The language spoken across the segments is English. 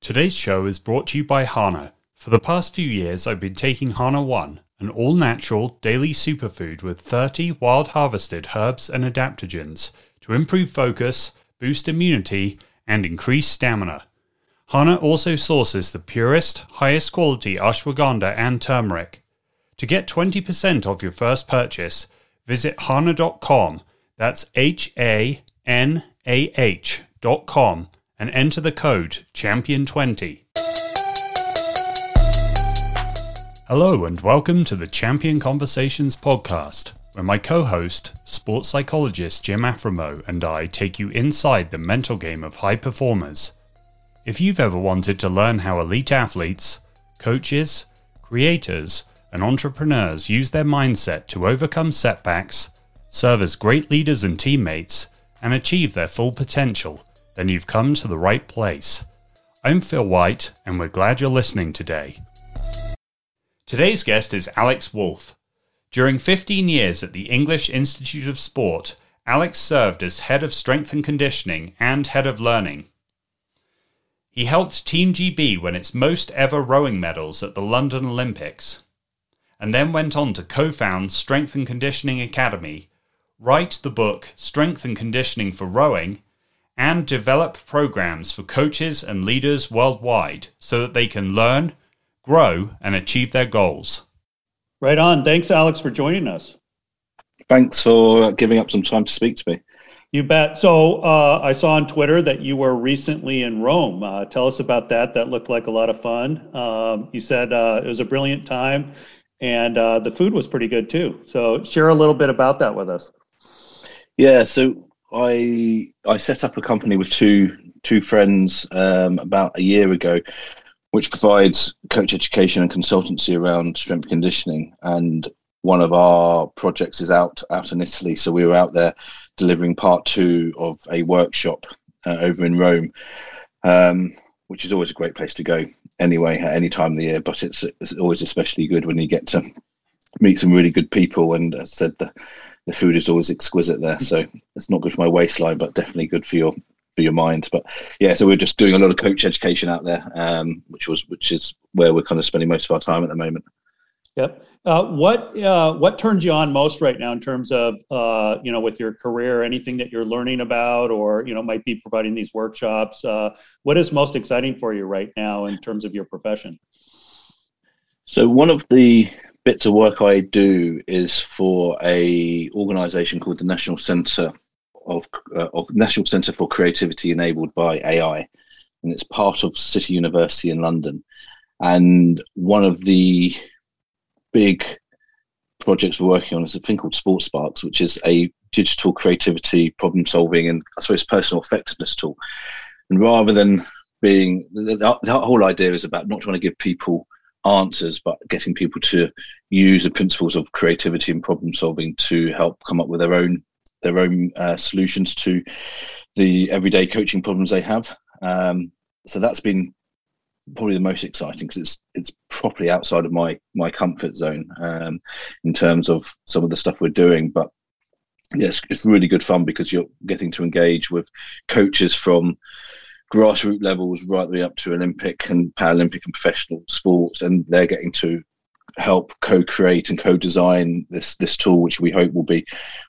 Today's show is brought to you by Hanah. For the past few years, I've been taking Hanah One, an all natural daily superfood with 30 wild harvested herbs and adaptogens to improve focus, boost immunity, and increase stamina. Hanah also sources the purest, highest quality ashwagandha and turmeric. To get 20% off your first purchase, visit hanah.com. That's H A N A H.com and enter the code CHAMPION20. Hello, and welcome to the Champion Conversations podcast, where my co host, sports psychologist Jim Afremow, and I take you inside the mental game of high performers. If you've ever wanted to learn how elite athletes, coaches, creators, and entrepreneurs use their mindset to overcome setbacks, serve as great leaders and teammates, and achieve their full potential, then you've come to the right place. I'm Phil White, and we're glad you're listening today. Today's guest is Alex Wolf. During 15 years at the English Institute of Sport, Alex served as head of strength and conditioning and head of learning. He helped Team GB win its most ever rowing medals at the London Olympics, and then went on to co found Strength and Conditioning Academy, write the book Strength and Conditioning for Rowing, and develop programs for coaches and leaders worldwide so that they can learn, grow, and achieve their goals. Right on. Thanks, Alex, for joining us. Thanks for giving up some time to speak to me. You bet. So uh, I saw on Twitter that you were recently in Rome. Uh, tell us about that. That looked like a lot of fun. Um, you said uh, it was a brilliant time, and uh, the food was pretty good too. So share a little bit about that with us. Yeah. So I I set up a company with two two friends um, about a year ago, which provides coach education and consultancy around strength conditioning. And one of our projects is out out in Italy, so we were out there delivering part two of a workshop uh, over in Rome, um, which is always a great place to go anyway at any time of the year. But it's it's always especially good when you get to meet some really good people. And I said the the food is always exquisite there. So it's not good for my waistline, but definitely good for your for your mind. But yeah, so we're just doing a lot of coach education out there, um, which was which is where we're kind of spending most of our time at the moment. Yep. Uh, what uh, what turns you on most right now in terms of uh, you know with your career? Anything that you're learning about, or you know might be providing these workshops? Uh, what is most exciting for you right now in terms of your profession? So one of the bits of work I do is for a organisation called the National Centre of, uh, of National Centre for Creativity Enabled by AI, and it's part of City University in London. And one of the big projects we're working on is a thing called Sports Sparks, which is a digital creativity, problem solving, and I suppose personal effectiveness tool. And rather than being the, the, whole idea is about not trying to give people answers, but getting people to use the principles of creativity and problem solving to help come up with their own their own uh, solutions to the everyday coaching problems they have. Um, so that's been probably the most exciting because it's it's properly outside of my my comfort zone um, in terms of some of the stuff we're doing. But yes, it's really good fun because you're getting to engage with coaches from grassroots levels right the way up to Olympic and Paralympic and professional sports, and they're getting to help co-create and co-design this this tool, which we hope will be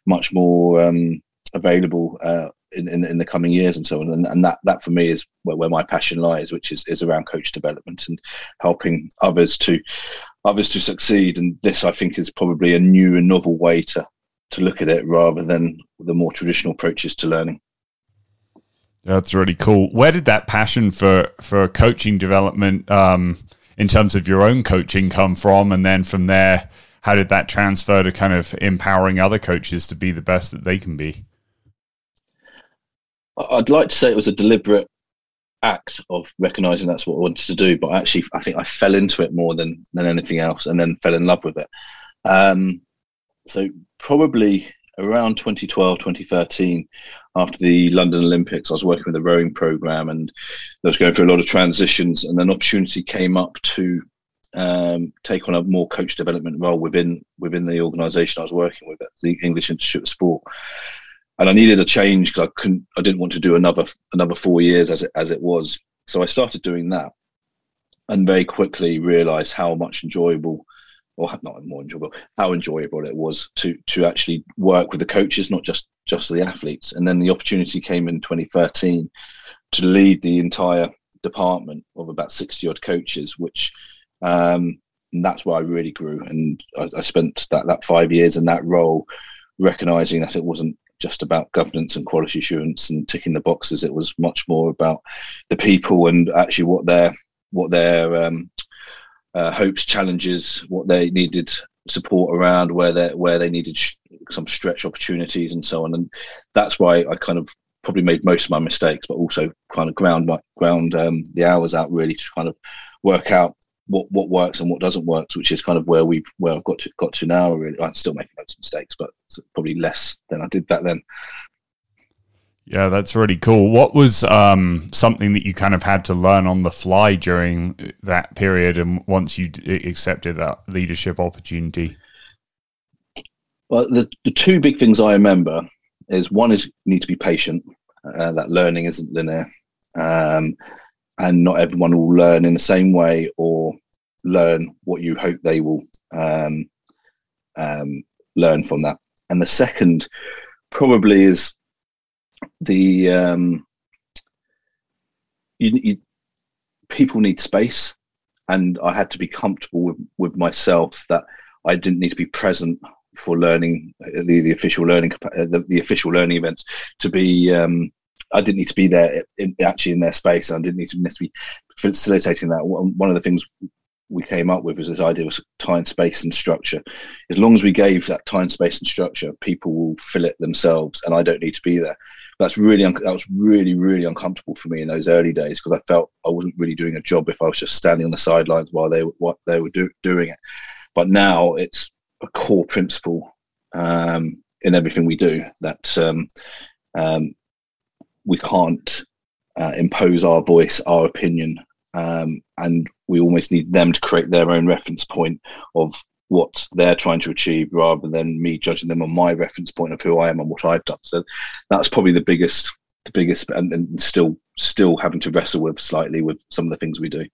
much more um, available uh, in, in, in the coming years and so on. And, and that that for me is where, where my passion lies, which is is around coach development and helping others to others to succeed. And this, I think, is probably a new and novel way to to look at it rather than the more traditional approaches to learning. That's really cool. Where did that passion for for coaching development, um, in terms of your own coaching, come from? And then from there, how did that transfer to kind of empowering other coaches to be the best that they can be? I'd like to say it was a deliberate act of recognizing that's what I wanted to do, but actually, I think I fell into it more than than anything else, and then fell in love with it. Um, so probably around 2012, 2013, after the London Olympics, I was working with a rowing program and I was going through a lot of transitions. And an opportunity came up to um, take on a more coach development role within within the organisation I was working with the English Institute of Sport. And I needed a change because I couldn't, I didn't want to do another another four years as it as it was. so I started doing that, and very quickly realised how much enjoyable, not more enjoyable, how enjoyable it was to to actually work with the coaches, not just just the athletes. And then the opportunity came in 2013 to lead the entire department of about 60 odd coaches, which um, that's where I really grew. And I, I spent that that five years in that role, recognizing that it wasn't just about governance and quality assurance and ticking the boxes. It was much more about the people and actually what their what their um, uh, hopes, challenges, what they needed support around, where they where they needed sh- some stretch opportunities and so on. And that's why I kind of probably made most of my mistakes, but also kind of ground my ground um, the hours out really to kind of work out what what works and what doesn't work, which is kind of where we where I've got to got to now. Really, I'm still making loads of mistakes, but probably less than I did back then. Yeah, that's really cool. What was um, something that you kind of had to learn on the fly during that period, and once you accepted that leadership opportunity? Well, the, the two big things I remember is one is you need to be patient. Uh, that learning isn't linear, um, and not everyone will learn in the same way or learn what you hope they will um, um, learn from that. And the second probably is the um, you, you, people need space, and I had to be comfortable with with myself that I didn't need to be present for learning uh, the, the official learning uh, the, the official learning events to be um, I didn't need to be there in, actually in their space. And I didn't need to necessarily be facilitating that. One of the things we came up with was this idea of time space and structure. As long as we gave that time space and structure people will fill it themselves and I don't need to be there that's really un- that was really really uncomfortable for me in those early days because I felt I wasn't really doing a job if I was just standing on the sidelines while they what they were do- doing it. But now it's a core principle um, in everything we do that um, um, we can't uh, impose our voice, our opinion, um, and we almost need them to create their own reference point of what they're trying to achieve rather than me judging them on my reference point of who I am and what I've done. So that's probably the biggest, the biggest, and, and still, still having to wrestle with slightly with some of the things we do.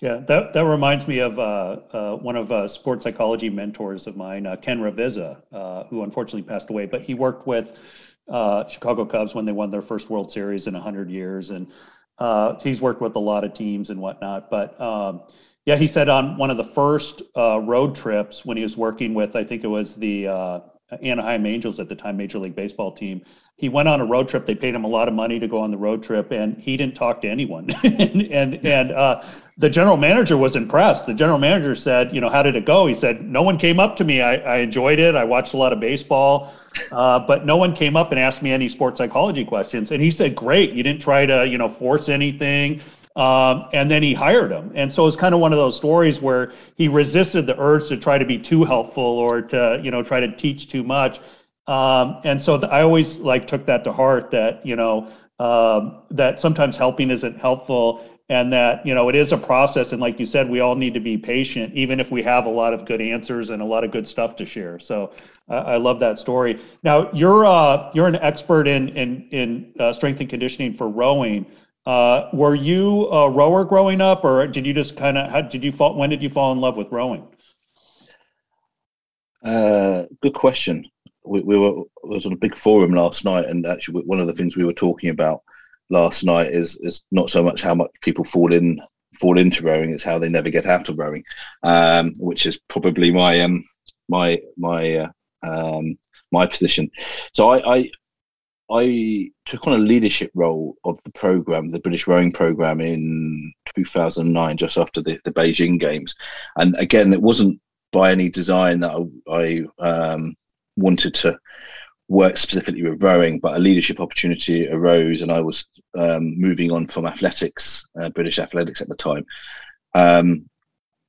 Yeah, that, that reminds me of uh, uh, one of uh, sports psychology mentors of mine, uh, Ken Ravizza, uh, who unfortunately passed away. But he worked with uh, Chicago Cubs when they won their first World Series in 100 years. And he's worked with a lot of teams and whatnot. But um, yeah, he said on one of the first road trips when he was working with, I think it was the Anaheim Angels at the time, Major League Baseball team, he went on a road trip. They paid him a lot of money to go on the road trip, and he didn't talk to anyone. and and, and uh, the general manager was impressed. The general manager said, "You know, how did it go?" He said, "No one came up to me. I, I enjoyed it. I watched a lot of baseball, uh, but no one came up and asked me any sports psychology questions." And he said, "Great. You didn't try to you know force anything." Um, and then he hired him. And so it's kind of one of those stories where he resisted the urge to try to be too helpful or to, you know, try to teach too much. Um, and so the, I always like took that to heart that, you know, um, that sometimes helping isn't helpful and that, you know, it is a process. And like you said, we all need to be patient, even if we have a lot of good answers and a lot of good stuff to share. So uh, I love that story. Now you're, uh, you're an expert in, in, in uh, strength and conditioning for rowing. Uh, were you a rower growing up or did you just kind of, did you fall, when did you fall in love with rowing? Uh, good question we, we were was on a big forum last night, and actually one of the things we were talking about last night is is not so much how much people fall in fall into rowing; it's how they never get out of rowing, um, which is probably my um my my uh, um, my position. So I, I I took on a leadership role of the program, the British rowing program, in 2009, just after the, the Beijing Games. And again, it wasn't by any design that I, I um, wanted to work specifically with rowing, but a leadership opportunity arose, and I was um, moving on from athletics, uh, British athletics at the time, um,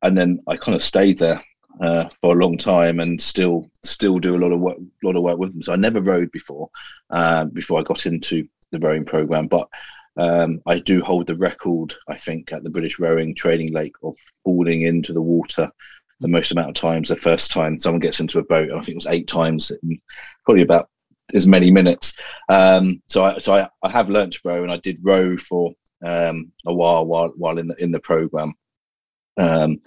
and then I kind of stayed there uh, for a long time, and still still do a lot of work, lot of work with them. So I never rowed before, uh, before I got into the rowing program, but. Um, I do hold the record, I think, at the British Rowing Training Lake of falling into the water the most amount of times the first time someone gets into a boat. I think it was eight times, probably about as many minutes. Um, so I, so I, I have learned to row, and I did row for um, a while while while in the in the program. Um,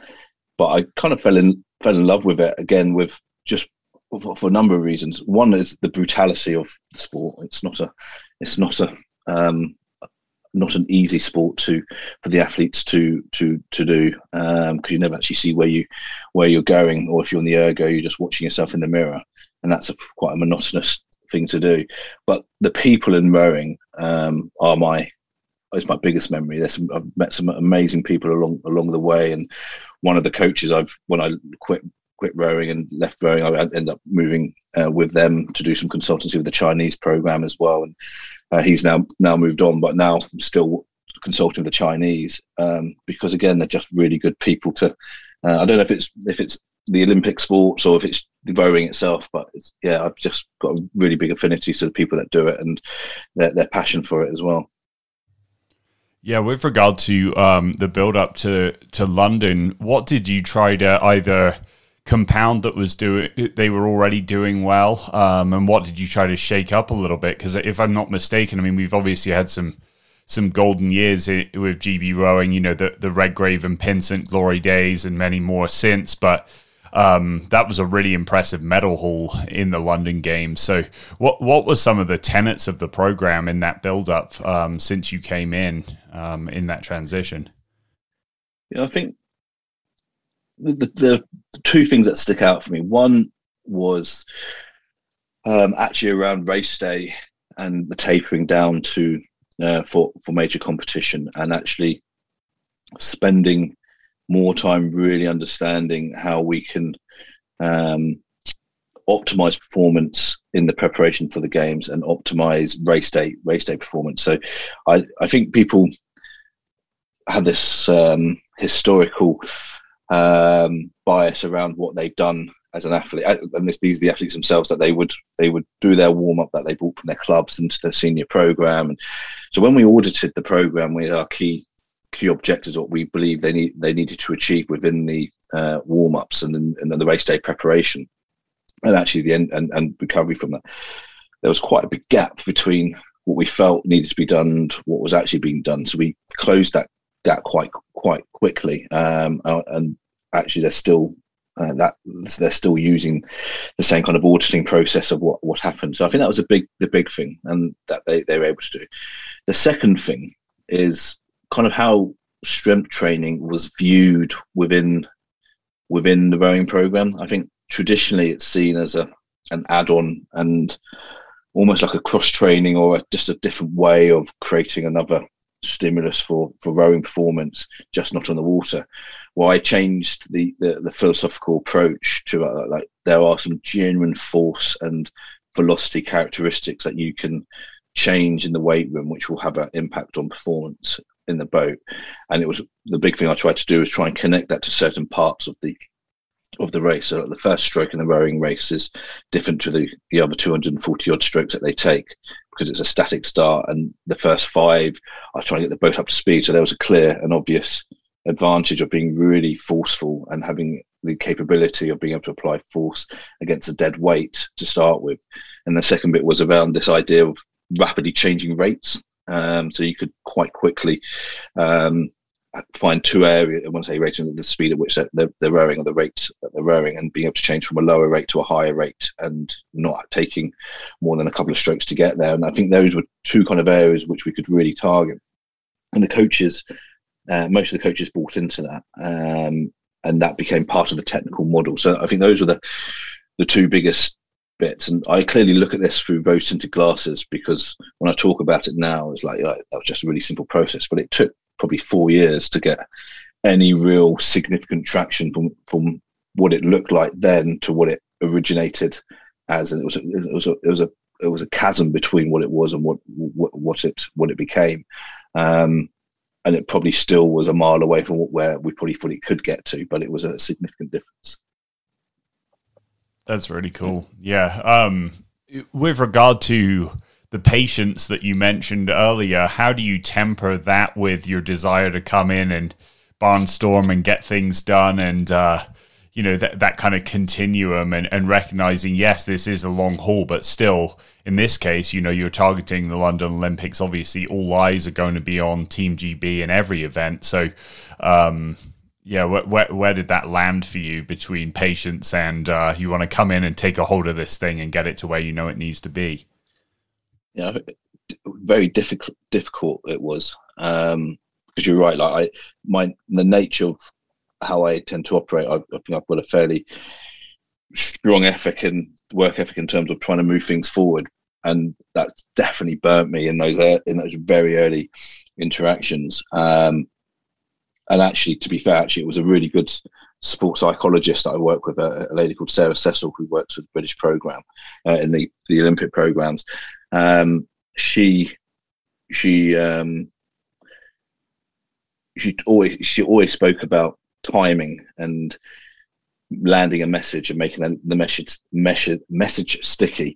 but I kind of fell in fell in love with it again with just for, for, a number of reasons. One is the brutality of the sport. It's not a it's not a um, not an easy sport to for the athletes to to to do because um, you never actually see where you where you're going or if you're on the ergo you're just watching yourself in the mirror and that's a, quite a monotonous thing to do but the people in rowing um, are my is my biggest memory there's some, I've met some amazing people along along the way and one of the coaches I've when I quit quit rowing and left rowing I ended up moving uh, with them to do some consultancy with the Chinese program as well and uh, he's now now moved on, but now I'm still consulting the Chinese um, because again they're just really good people to. Uh, I don't know if it's if it's the Olympic sports or if it's the rowing itself, but yeah, I've just got a really big affinity to the people that do it and their, their passion for it as well. Yeah, with regard to um, the build up to to London, what did you try to either compound that was doing they were already doing well um, and what did you try to shake up a little bit? Because if i'm not mistaken i mean we've obviously had some some golden years with gb rowing you know the the redgrave and pinsent glory days and many more since but um, that was a really impressive medal haul in the London Games. So, what what were some of the tenets of the program in that build up um, since you came in um, in that transition? Yeah, I think the, the, the, two things that stick out for me. One was um, actually around race day and the tapering down to uh, for for major competition, and actually spending more time really understanding how we can um, optimize performance in the preparation for the games and optimize race day race day performance. So, I I think people have this um, historical um, bias around what they've done as an athlete, uh, and this, these are the athletes themselves that they would they would do their warm up that they bought from their clubs into their senior program. And so when we audited the program, we had our key key objectives, what we believe they need they needed to achieve within the uh, warm ups and, and the race day preparation, and actually the end and, and recovery from that. There was quite a big gap between what we felt needed to be done and what was actually being done. So we closed that gap quite quite quickly, um, uh, and actually they're still uh, that they're still using the same kind of auditing process of what what happened. So I think that was a big the big thing, and that they they were able to do. The second thing is kind of how strength training was viewed within within the rowing program. I think traditionally it's seen as a an add-on and almost like a cross training or a, just a different way of creating another stimulus for for rowing performance, just not on the water. Well, I changed the the, the philosophical approach to uh, like there are some genuine force and velocity characteristics that you can change in the weight room, which will have an impact on performance in the boat. And it was the big thing I tried to do is try and connect that to certain parts of the of the race. So the first stroke in the rowing race is different to the, the other 240 odd strokes that they take because it's a static start. And the first five are trying to get the boat up to speed. So there was a clear and obvious advantage of being really forceful and having the capability of being able to apply force against a dead weight to start with. And the second bit was around this idea of rapidly changing rates. Um, so you could quite quickly um, find two areas. I want to say rating the speed at which they're, they're rowing or the rate that they're rowing, and being able to change from a lower rate to a higher rate, and not taking more than a couple of strokes to get there. And I think those were two kind of areas which we could really target. And the coaches, uh, most of the coaches bought into that, um, and that became part of the technical model. So I think those were the the two biggest bits. And I clearly look at this through rose tinted glasses because when I talk about it now, it's like yeah, that was just a really simple process, but it took probably four years to get any real significant traction from from what it looked like then to what it originated as, and it was a, it was a, it was a it was a chasm between what it was and what what, what it what it became. Um, and it probably still was a mile away from where we probably thought it could get to, but it was a significant difference. That's really cool. Yeah. Um, with regard to the patience that you mentioned earlier, how do you temper that with your desire to come in and barnstorm and get things done and uh, you know that that kind of continuum and, and recognizing yes this is a long haul but still in this case you know you're targeting the london olympics obviously all eyes are going to be on team gb in every event so um, yeah wh- wh- where did that land for you between patience and uh, you want to come in and take a hold of this thing and get it to where you know it needs to be yeah very difficult difficult it was um because you're right like i my the nature of how I tend to operate. I, I think I've got a fairly strong ethic and work ethic in terms of trying to move things forward, and that definitely burnt me in those in those very early interactions. Um, and actually, to be fair, actually, it was a really good sports psychologist that I work with, a, a lady called Sarah Cecil, who works with the British program uh, in the the Olympic programs. Um, she she um, she always she always spoke about timing and landing a message and making the, message, message message sticky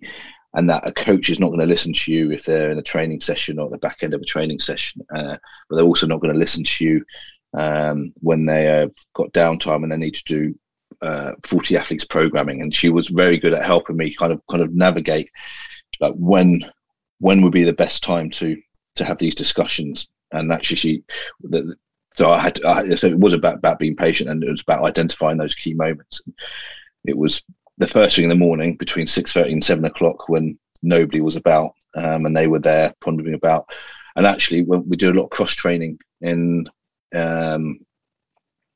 and that a coach is not going to listen to you if they're in a training session or at the back end of a training session uh, but they're also not going to listen to you um, when they have got downtime and they need to do uh, 40 athletes programming and she was very good at helping me kind of kind of navigate like when when would be the best time to to have these discussions and actually she the, so I had, I, so it was about, about being patient and it was about identifying those key moments. It was the first thing in the morning between 6.30 and 7 o'clock when nobody was about um, and they were there pondering about. And actually, when we do a lot of cross training in, um,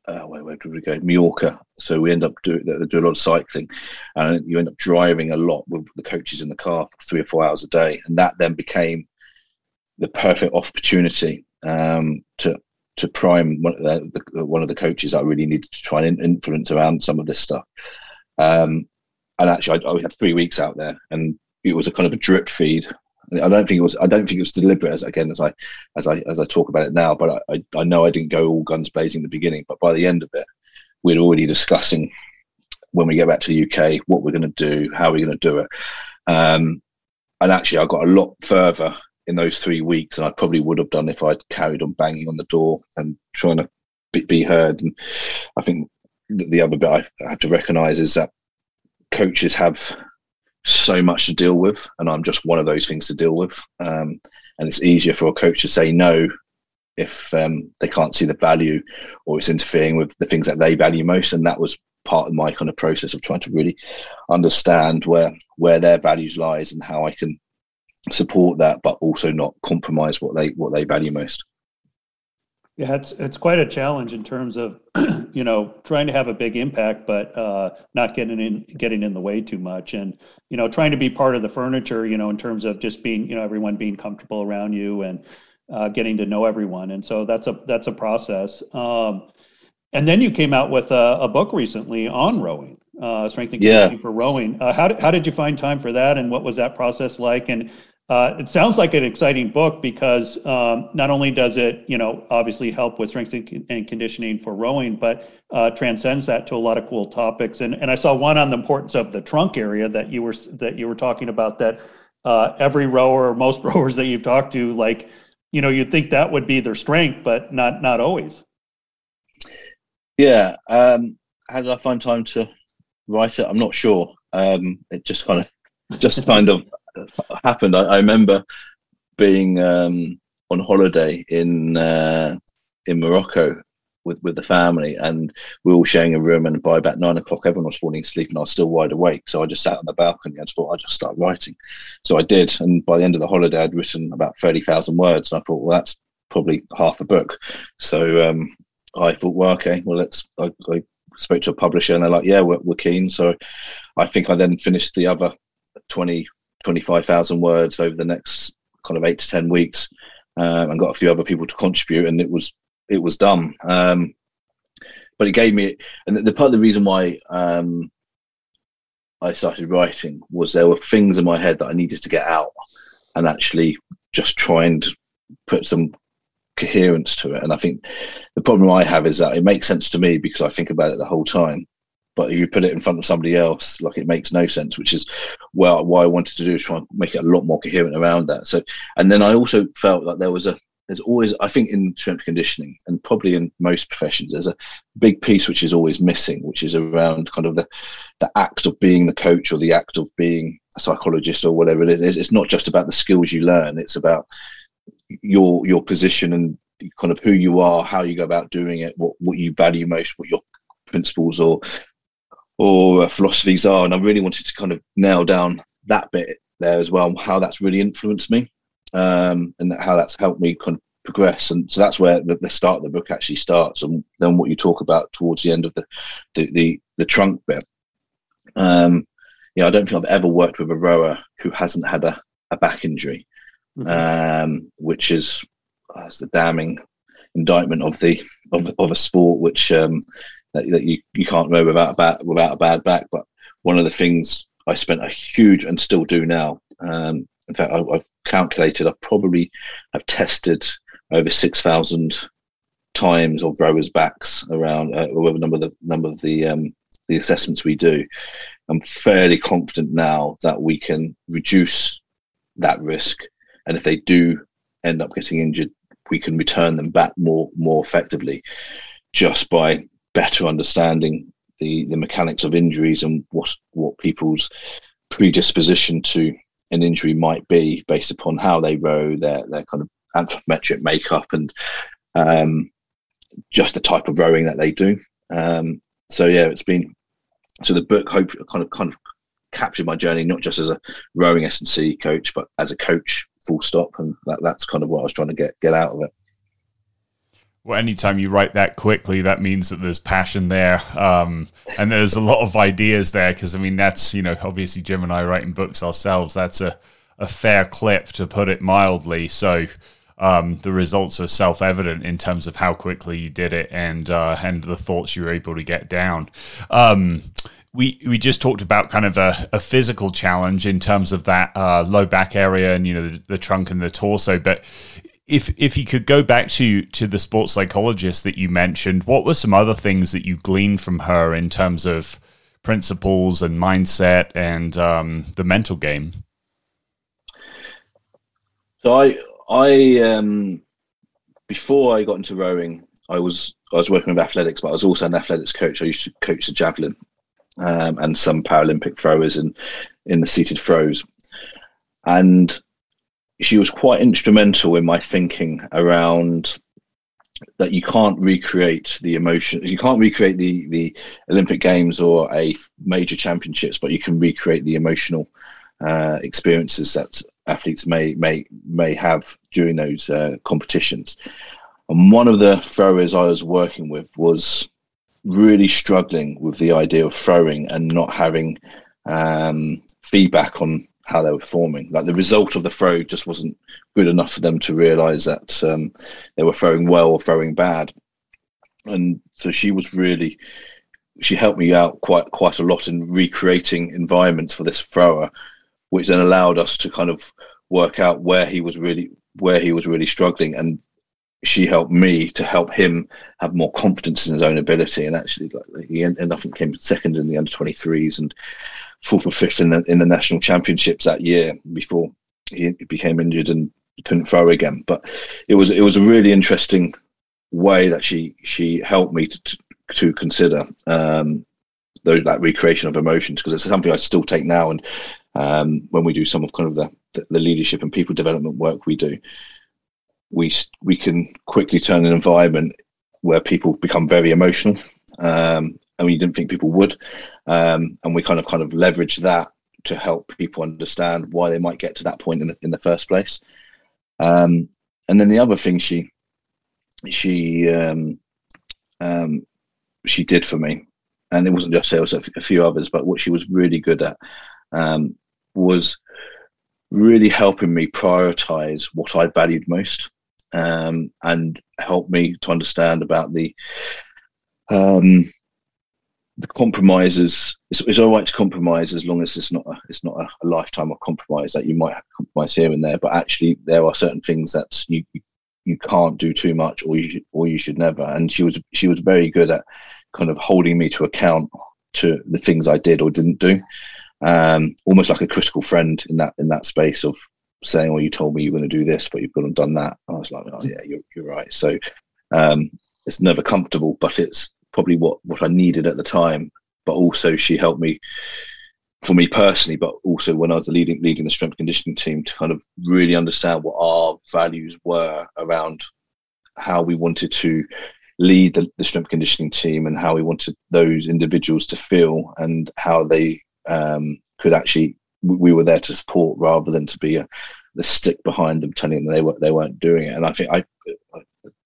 uh, where, where did we go? Mallorca. So we end up doing they do a lot of cycling, and you end up driving a lot with the coaches in the car for three or four hours a day, and that then became the perfect opportunity um, to to prime one of the, the, one of the coaches I really needed to try and influence around some of this stuff. Um, and actually, I, I, had three weeks out there, and it was a kind of a drip feed. I don't think it was. I don't think it was deliberate. As again, as I as I as I talk about it now, but I I know I didn't go all guns blazing in the beginning. But by the end of it, we're already discussing when we get back to the UK what we're going to do, how we're going to do it. Um, and actually, I got a lot further in those three weeks, and I probably would have done if I'd carried on banging on the door and trying to be, be heard. And I think the other bit I have to recognise is that coaches have so much to deal with, and I'm just one of those things to deal with. Um, and it's easier for a coach to say no if um, they can't see the value or it's interfering with the things that they value most. And that was part of my kind of process of trying to really understand where where their values lies and how I can support that, but also not compromise what they what they value most. Yeah, it's it's quite a challenge in terms of you know trying to have a big impact, but uh, not getting in getting in the way too much, and you know trying to be part of the furniture. You know, in terms of just being you know everyone being comfortable around you and uh, getting to know everyone, and so that's a that's a process. Um, and then you came out with a, a book recently on rowing, uh, strength and conditioning yeah. for rowing. Uh, how did, how did you find time for that, and what was that process like? And uh, it sounds like an exciting book because um, not only does it, you know, obviously help with strength and conditioning for rowing, but uh, transcends that to a lot of cool topics. And and I saw one on the importance of the trunk area that you were that you were talking about. That uh, every rower or most rowers that you've talked to, like, you know, you'd think that would be their strength, but not not always. Yeah. Um, how did I find time to write it? I'm not sure. Um, it just kind of just kind of happened. I, I remember being um, on holiday in uh, in Morocco with, with the family, and we were all sharing a room. And by about nine o'clock, everyone was falling asleep, and I was still wide awake. So I just sat on the balcony and thought I'd just start writing. So I did, and by the end of the holiday, I'd written about thirty thousand words. And I thought, well, that's probably half a book. So um, I thought, well, okay, well, let's. I, I spoke to a publisher, and they're like, yeah, we're, we're keen. So I think I then finished the other 20 25,000 words over the next kind of eight to 10 weeks um, and got a few other people to contribute and it was, it was done. Um, but it gave me, and the part of the reason why um, I started writing was there were things in my head that I needed to get out and actually just try and put some coherence to it. And I think the problem I have is that it makes sense to me because I think about it the whole time but if you put it in front of somebody else, like it makes no sense, which is well why I wanted to do is try and make it a lot more coherent around that. So, and then I also felt that there was a there's always I think in strength conditioning and probably in most professions there's a big piece which is always missing, which is around kind of the the act of being the coach or the act of being a psychologist or whatever it is. It's not just about the skills you learn; it's about your your position and kind of who you are, how you go about doing it, what what you value most, what your principles or or uh, philosophies are. And I really wanted to kind of nail down that bit there as well, how that's really influenced me, um, and how that's helped me kind of progress. And so that's where the, the, start of the book actually starts, and then what you talk about towards the end of the the the, the trunk bit. Um, you know, I don't think I've ever worked with a rower who hasn't had a, a back injury, mm-hmm. um, which is uh, the damning indictment of the of, of a sport which um, that, that you, you can't row without a bad, without a bad back. But one of the things I spent a huge and still do now. Um, in fact, I, have calculated. I probably have tested over six thousand times of rowers' backs around uh, a number of the number of the um, the assessments we do. I'm fairly confident now that we can reduce that risk, and if they do end up getting injured, we can return them back more more effectively just by better understanding the the mechanics of injuries and what what people's predisposition to an injury might be based upon how they row their their kind of anthropometric makeup and um, just the type of rowing that they do. Um, so yeah, it's been so the book hope kind of kind of captured my journey not just as a rowing S and C coach, but as a coach, full stop, and that, that's kind of what I was trying to get get out of it. Well, anytime you write that quickly, that means that there's passion there, um, and there's a lot of ideas there. Because I mean, that's you know, obviously Jim and I writing books ourselves. That's a a fair clip, to put it mildly. So um, the results are self evident in terms of how quickly you did it and uh, and the thoughts you were able to get down. Um, we we just talked about kind of a, a physical challenge in terms of that uh, low back area and you know the, the, trunk and the torso, but if if you could go back to to the sports psychologist that you mentioned, what were some other things that you gleaned from her in terms of principles and mindset and um, the mental game? So I I um, before I got into rowing, I was I was working with athletics, but I was also an athletics coach. I used to coach the javelin um, and some Paralympic throwers in in the seated throws, and she was quite instrumental in my thinking around that you can't recreate the emotion you can't recreate the the olympic games or a major championships but you can recreate the emotional uh, experiences that athletes may may may have during those uh, competitions. And one of the throwers i was working with was really struggling with the idea of throwing and not having um, feedback on how they were performing. Like the result of the throw just wasn't good enough for them to realise that um, they were throwing well or throwing bad. And so she was really, she helped me out quite quite a lot in recreating environments for this thrower, which then allowed us to kind of work out where he was really where he was really struggling and she helped me to help him have more confidence in his own ability and actually like he ended up came second in the under 23s and fourth or fifth in the in the national championships that year before he became injured and couldn't throw again. But it was it was a really interesting way that she she helped me to to consider um, those that recreation of emotions because it's something I still take now and um, when we do some of kind of the, the, the leadership and people development work we do we we can quickly turn an environment where people become very emotional um, and we didn't think people would. Um, and we kind of kind of leverage that to help people understand why they might get to that point in the, in the first place. Um, and then the other thing she she um, um, she did for me, and it wasn't just sales, a, a few others, but what she was really good at um, was really helping me prioritize what I valued most um, and help me to understand about the um, the compromises. It's, it's, all right to compromise as long as it's not a, it's not a, lifetime of compromise that you might have compromise here and there but actually there are certain things that you you can't do too much or you or you should never. And she was she was very good at kind of holding me to account to the things I did or didn't do um, almost like a critical friend in that in that space of saying, "Well, you told me you were going to do this, but you've gone and done that." I was like, "Oh yeah, you're you're right." So um, it's never comfortable, but it's probably what what I needed at the time. But also, she helped me for me personally, but also when I was leading leading the strength conditioning team to kind of really understand what our values were around how we wanted to lead the, the strength conditioning team and how we wanted those individuals to feel and how they um, could actually we were there to support rather than to be a the stick behind them telling them they were they weren't doing it. And i think i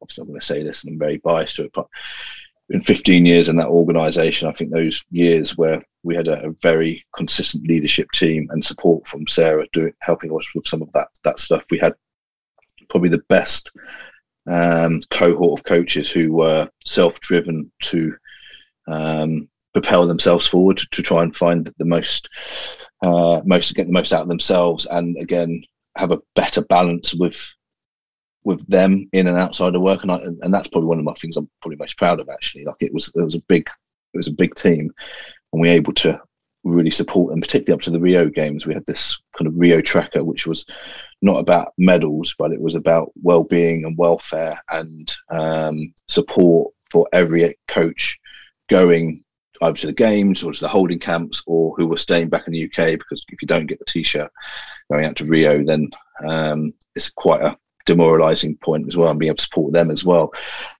obviously i'm going to say this and i'm very biased to it but in 15 years in that organization i think those years where we had a, a very consistent leadership team and support from sarah doing helping us with some of that that stuff we had probably the best um, cohort of coaches who were self-driven to um, propel themselves forward to try and find the most uh, most get the most out of themselves and again have a better balance with with them in and outside of work. And I, and that's probably one of my things I'm probably most proud of actually. Like it was it was a big it was a big team and we were able to really support them particularly up to the Rio games. We had this kind of Rio tracker which was not about medals but it was about well-being and welfare and um, support for every coach going either to the games or to the holding camps or who were staying back in the UK because if you don't get the t-shirt going out to Rio, then um, it's quite a demoralizing point as well and being able to support them as well.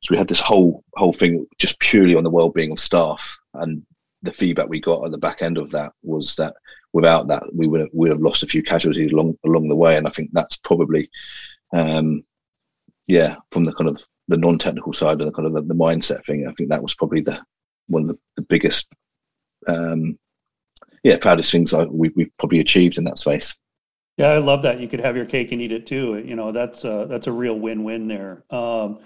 So we had this whole whole thing just purely on the well-being of staff and the feedback we got at the back end of that was that without that we would have, would have lost a few casualties along along the way and I think that's probably um, yeah from the kind of the non-technical side and the kind of the, the mindset thing I think that was probably the one of the, the biggest, um, yeah, proudest things I, we, we've probably achieved in that space. Yeah, I love that. You could have your cake and eat it too. You know, that's a, that's a real win-win there. Um,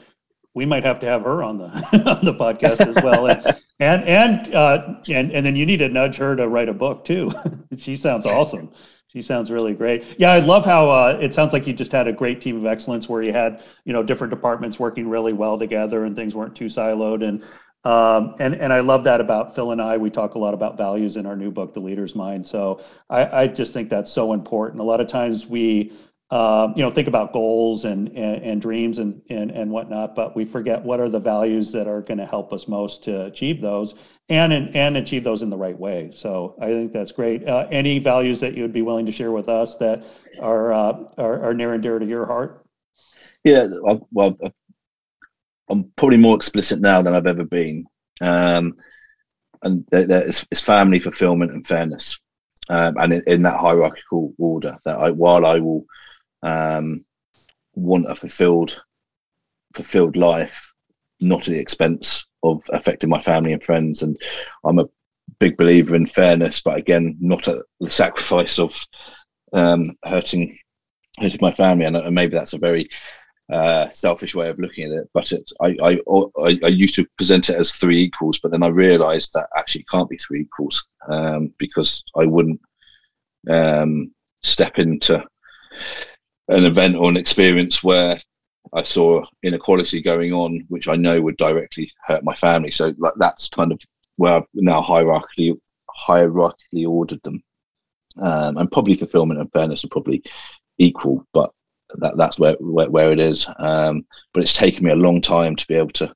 we might have to have her on the on the podcast as well, and and and, uh, and and then you need to nudge her to write a book too. she sounds awesome. She sounds really great. Yeah, I love how uh, it sounds like you just had a great team of excellence where you had you know different departments working really well together and things weren't too siloed. And um, and and I love that about Phil and I. We talk a lot about values in our new book, The Leader's Mind. So I, I just think that's so important. A lot of times we, um, you know, think about goals and and, and dreams and, and and whatnot, but we forget what are the values that are going to help us most to achieve those and and achieve those in the right way. So I think that's great. Uh, any values that you would be willing to share with us that are uh, are, are near and dear to your heart? Yeah, well, I'm probably more explicit now than I've ever been. Um, and it's, family fulfillment and fairness. Um, and in, in, that hierarchical order, that I, while I will um, want a fulfilled, fulfilled life, not at the expense of affecting my family and friends. And I'm a big believer in fairness, but again, not at the sacrifice of um, hurting hurting my family. And, and maybe that's a very uh, selfish way of looking at it. But it, I, I, I, I, used to present it as three equals, but then I realised that actually it can't be three equals um, because I wouldn't um, step into an event or an experience where I saw inequality going on, which I know would directly hurt my family. So like, that's kind of where I've now hierarchically hierarchically ordered them. Um, and probably fulfillment and fairness are probably equal, but that that's where where, where it is. Um, but it's taken me a long time to be able to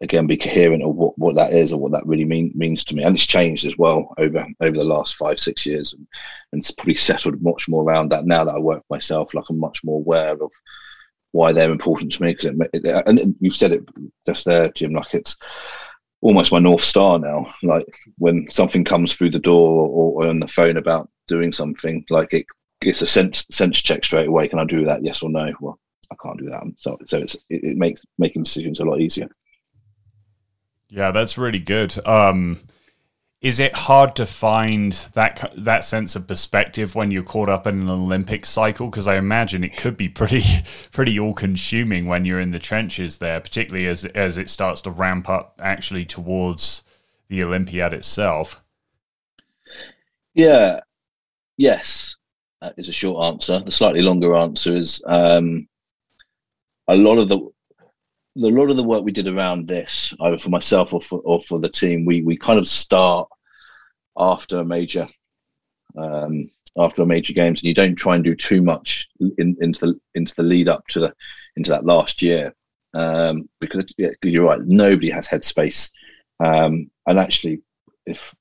again be coherent of what, what that is or what that really mean, means to me and it's changed as well over over the last five six years and, and it's probably settled much more around that now that i work for myself like i'm much more aware of why they're important to me because it, it, and you've said it just there jim like it's almost my north star now like when something comes through the door or, or on the phone about doing something like it it's a sense sense check straight away. Can I do that? Yes or no? Well, I can't do that. So so it's it, it makes making decisions a lot easier. Yeah, that's really good. Um, is it hard to find that that sense of perspective when you're caught up in an Olympic cycle? Because I imagine it could be pretty pretty all consuming when you're in the trenches there, particularly as as it starts to ramp up actually towards the Olympiad itself. Yeah. Yes is a short answer. The slightly longer answer is um, a lot of the a lot of the work we did around this, either for myself or for or for the team, we we kind of start after a major um, after a major games, and you don't try and do too much in, into the into the lead up to the into that last year, um, because yeah, you're right, nobody has headspace, um, and actually, if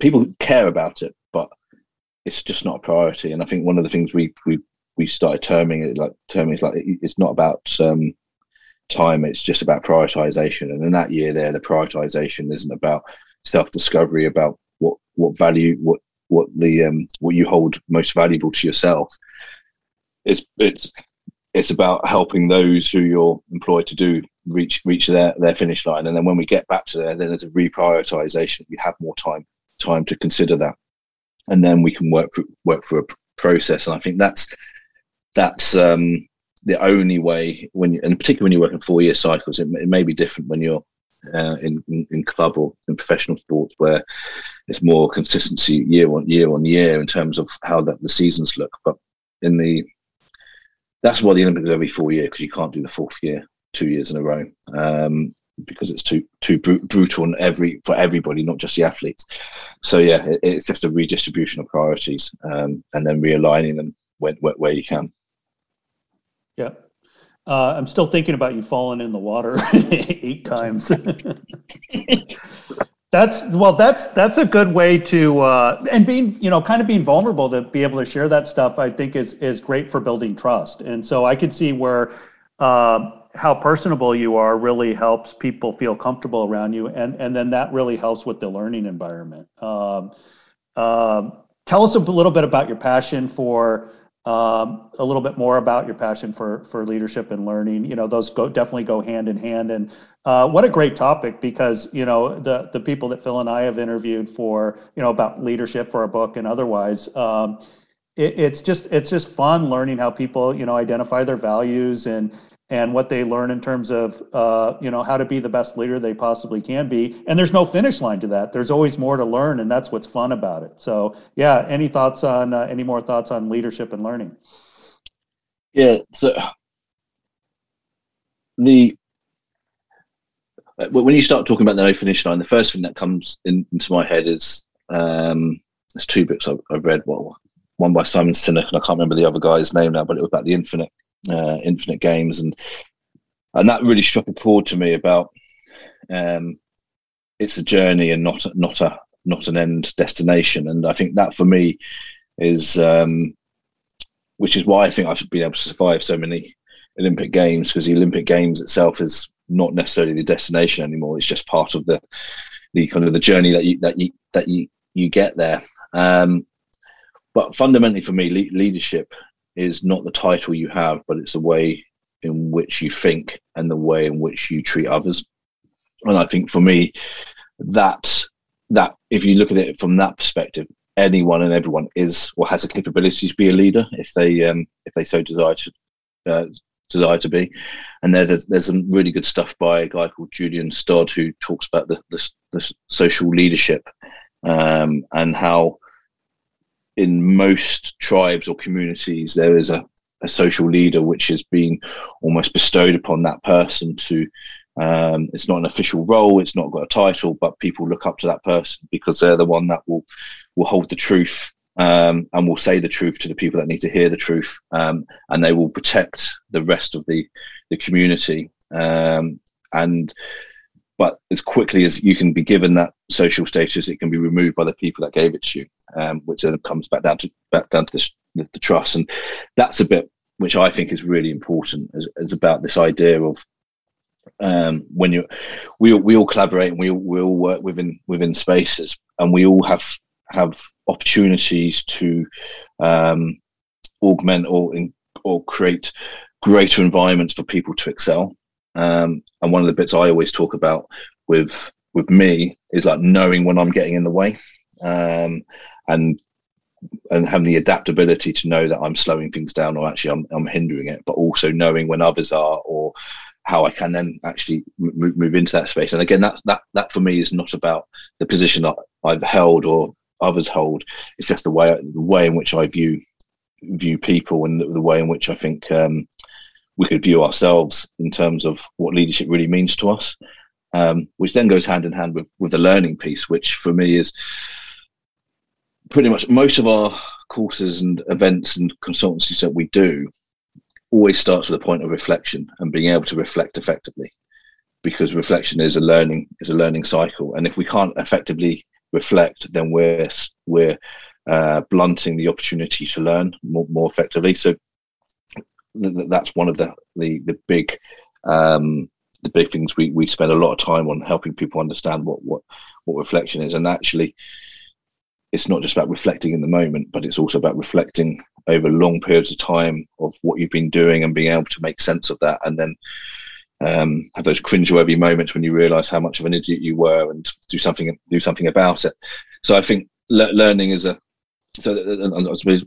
people care about it, but it's just not a priority. And I think one of the things we we we started terming it like terming it like it's not about um, time; it's just about prioritization. And in that year, there, the prioritization isn't about self discovery, about what what value what what the um, what you hold most valuable to yourself. It's it's it's about helping those who you're employed to do reach reach their their finish line, and then when we get back to there, then there's a reprioritization. We have more time time to consider that, and then we can work through work through a process. And I think that's that's um, the only way when, you, and particularly when you work in four year cycles, it, it may be different when you're uh, in, in, in club or in professional sports where it's more consistency year on year on year in terms of how that the seasons look. But in the that's why the Olympics are every four year because you can't do the fourth year two years in a row um, because it's too too br- brutal and every for everybody, not just the athletes. So yeah, it, it's just a redistribution of priorities um, and then realigning them when, where, where you can. Yeah. Uh, I'm still thinking about you falling in the water eight times. that's well, that's that's a good way to uh, and being you know kind of being vulnerable to be able to share that stuff. I think is is great for building trust. And so I could see where uh, how personable you are really helps people feel comfortable around you, and and then that really helps with the learning environment. Um, um tell us a little bit about your passion for um, a little bit more about your passion for for leadership and learning. You know, those go definitely go hand in hand. And uh, what a great topic because you know the the people that Phil and I have interviewed for you know about leadership for our book and otherwise. Um, it, it's just it's just fun learning how people you know identify their values and and what they learn in terms of uh, you know how to be the best leader they possibly can be. And there's no finish line to that. There's always more to learn and that's what's fun about it. So yeah any thoughts on uh, any more thoughts on leadership and learning? Yeah so the uh, when you start talking about the no finish line the first thing that comes in, into my head is um, there's two books I've, I've read. Well, one by simon sinek and i can't remember the other guy's name now but it was about the infinite uh, Infinite Games, and and that really struck a chord to me about um, it's a journey and not not a not an end destination. And I think that for me is um, which is why I think I've been able to survive so many Olympic Games because the Olympic Games itself is not necessarily the destination anymore. It's just part of the the kind of the journey that you that you that you you get there. Um, but fundamentally, for me, le- leadership is not the title you have, but it's the way in which you think and the way in which you treat others. And I think for me, that that if you look at it from that perspective, anyone and everyone is or has the capability to be a leader if they um, if they so desire to uh, desire to be. And there's there's some really good stuff by a guy called Julian Stodd who talks about the the, the social leadership um, and how in most tribes or communities, there is a, a social leader which has been almost bestowed upon that person to. Um, it's not an official role. It's not got a title, but people look up to that person because they're the one that will will hold the truth um, and will say the truth to the people that need to hear the truth, um, and they will protect the rest of the the community. Um, and but as quickly as you can be given that social status, it can be removed by the people that gave it to you, um, which then comes back down to back down to the, the, trust, and that's a bit which I think is really important. Is, is about this idea of um, when you we we all collaborate and we we all work within within spaces, and we all have have opportunities to um, augment or or create greater environments for people to excel um, and one of the bits I always talk about with with me is like knowing when I'm getting in the way, um, and and having the adaptability to know that I'm slowing things down or actually I'm, I'm hindering it, but also knowing when others are or how I can then actually move, move into that space. And again, that that that for me is not about the position that I've held or others hold. It's just the way the way in which I view view people and the, the way in which I think um, we could view ourselves in terms of what leadership really means to us, um, which then goes hand in hand with with the learning piece, which for me is pretty much most of our courses and events and consultancies that we do always starts with a point of reflection and being able to reflect effectively because reflection is a learning is a learning cycle. And if we can't effectively reflect then we're we're uh, blunting the opportunity to learn more, more effectively. So that's one of the the, the big um, the big things we, we spend a lot of time on helping people understand what what what reflection is. And actually it's not just about reflecting in the moment but it's also about reflecting over long periods of time of what you've been doing and being able to make sense of that. And then um, have those cringeworthy moments when you realize how much of an idiot you were and do something do something about it. So i think le- learning is a so I suppose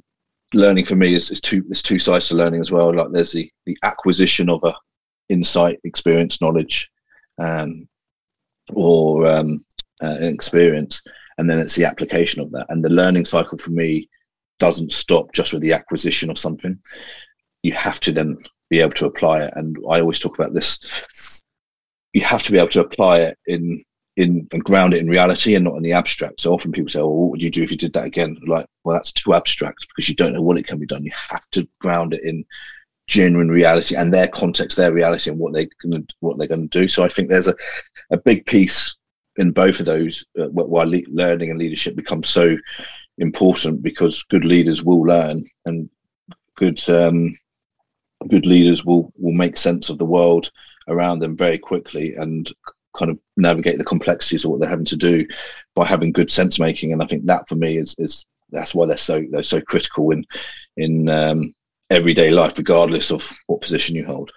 learning for me is, is two there's two sides to learning as well like there's the the acquisition of a insight experience knowledge um, or um, uh, experience and then it's the application of that and the learning cycle for me doesn't stop just with the acquisition of something. You have to then be able to apply it. And I always talk about this. You have to be able to apply it in in and ground it in reality and not in the abstract. So often people say, "Oh, what would you do if you did that again?" Like, well, that's too abstract because you don't know what it can be done. You have to ground it in genuine reality and their context, their reality, and what they going what they're going to do. So I think there's a a big piece in both of those uh, why le- learning and leadership becomes so important because good leaders will learn and good um, good leaders will will make sense of the world around them very quickly and kind of navigate the complexities of what they're having to do by having good sense making and i think that for me is is that's why they're so they're so critical in in um, everyday life regardless of what position you hold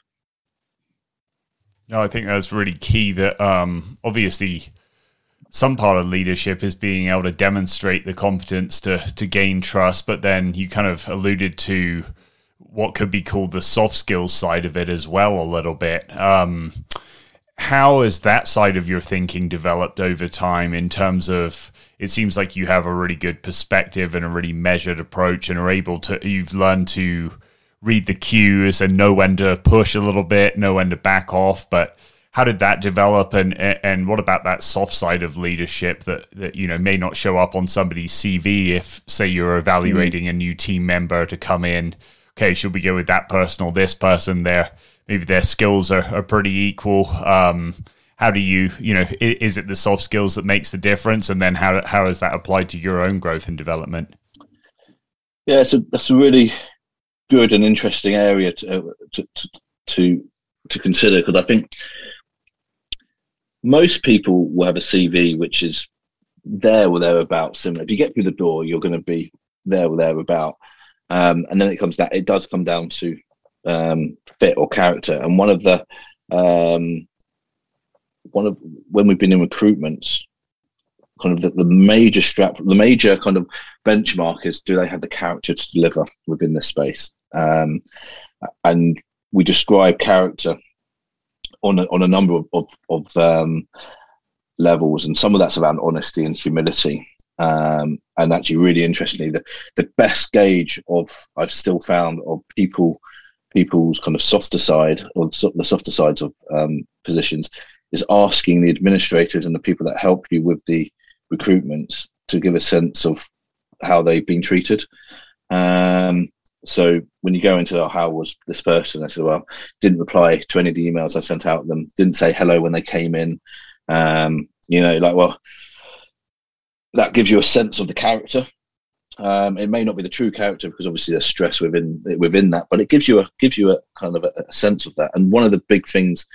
no i think that's really key that um obviously some part of leadership is being able to demonstrate the competence to to gain trust, but then you kind of alluded to what could be called the soft skills side of it as well a little bit. Um, how has that side of your thinking developed over time in terms of it seems like you have a really good perspective and a really measured approach and are able to you've learned to read the cues and know when to push a little bit know when to back off but how did that develop and and what about that soft side of leadership that that you know may not show up on somebody's CV if say you're evaluating mm. a new team member to come in okay should we go with that person or this person there maybe their skills are, are pretty equal um, how do you you know is it the soft skills that makes the difference and then how how is that applied to your own growth and development yeah so that's a really good and interesting area to to to, to, to consider because i think most people will have a CV which is there or thereabouts similar. If you get through the door, you're going to be there or thereabout. Um, and then it comes down, it does come down to um, fit or character. And one of the, um, one of when we've been in recruitments, kind of the, the major strap, the major kind of benchmark is do they have the character to deliver within this space? Um, and we describe character on a, on a number of of, of um, levels, and some of that's around honesty and humility. Um, and actually, really interestingly, the the best gauge of I've still found of people people's kind of softer side or the softer sides of um, positions is asking the administrators and the people that help you with the recruitment to give a sense of how they've been treated. Um, so when you go into oh, how was this person, I said, well, didn't reply to any of the emails I sent out them, didn't say hello when they came in. Um, you know, like, well, that gives you a sense of the character. Um, it may not be the true character because obviously there's stress within within that, but it gives you a gives you a kind of a, a sense of that. And one of the big things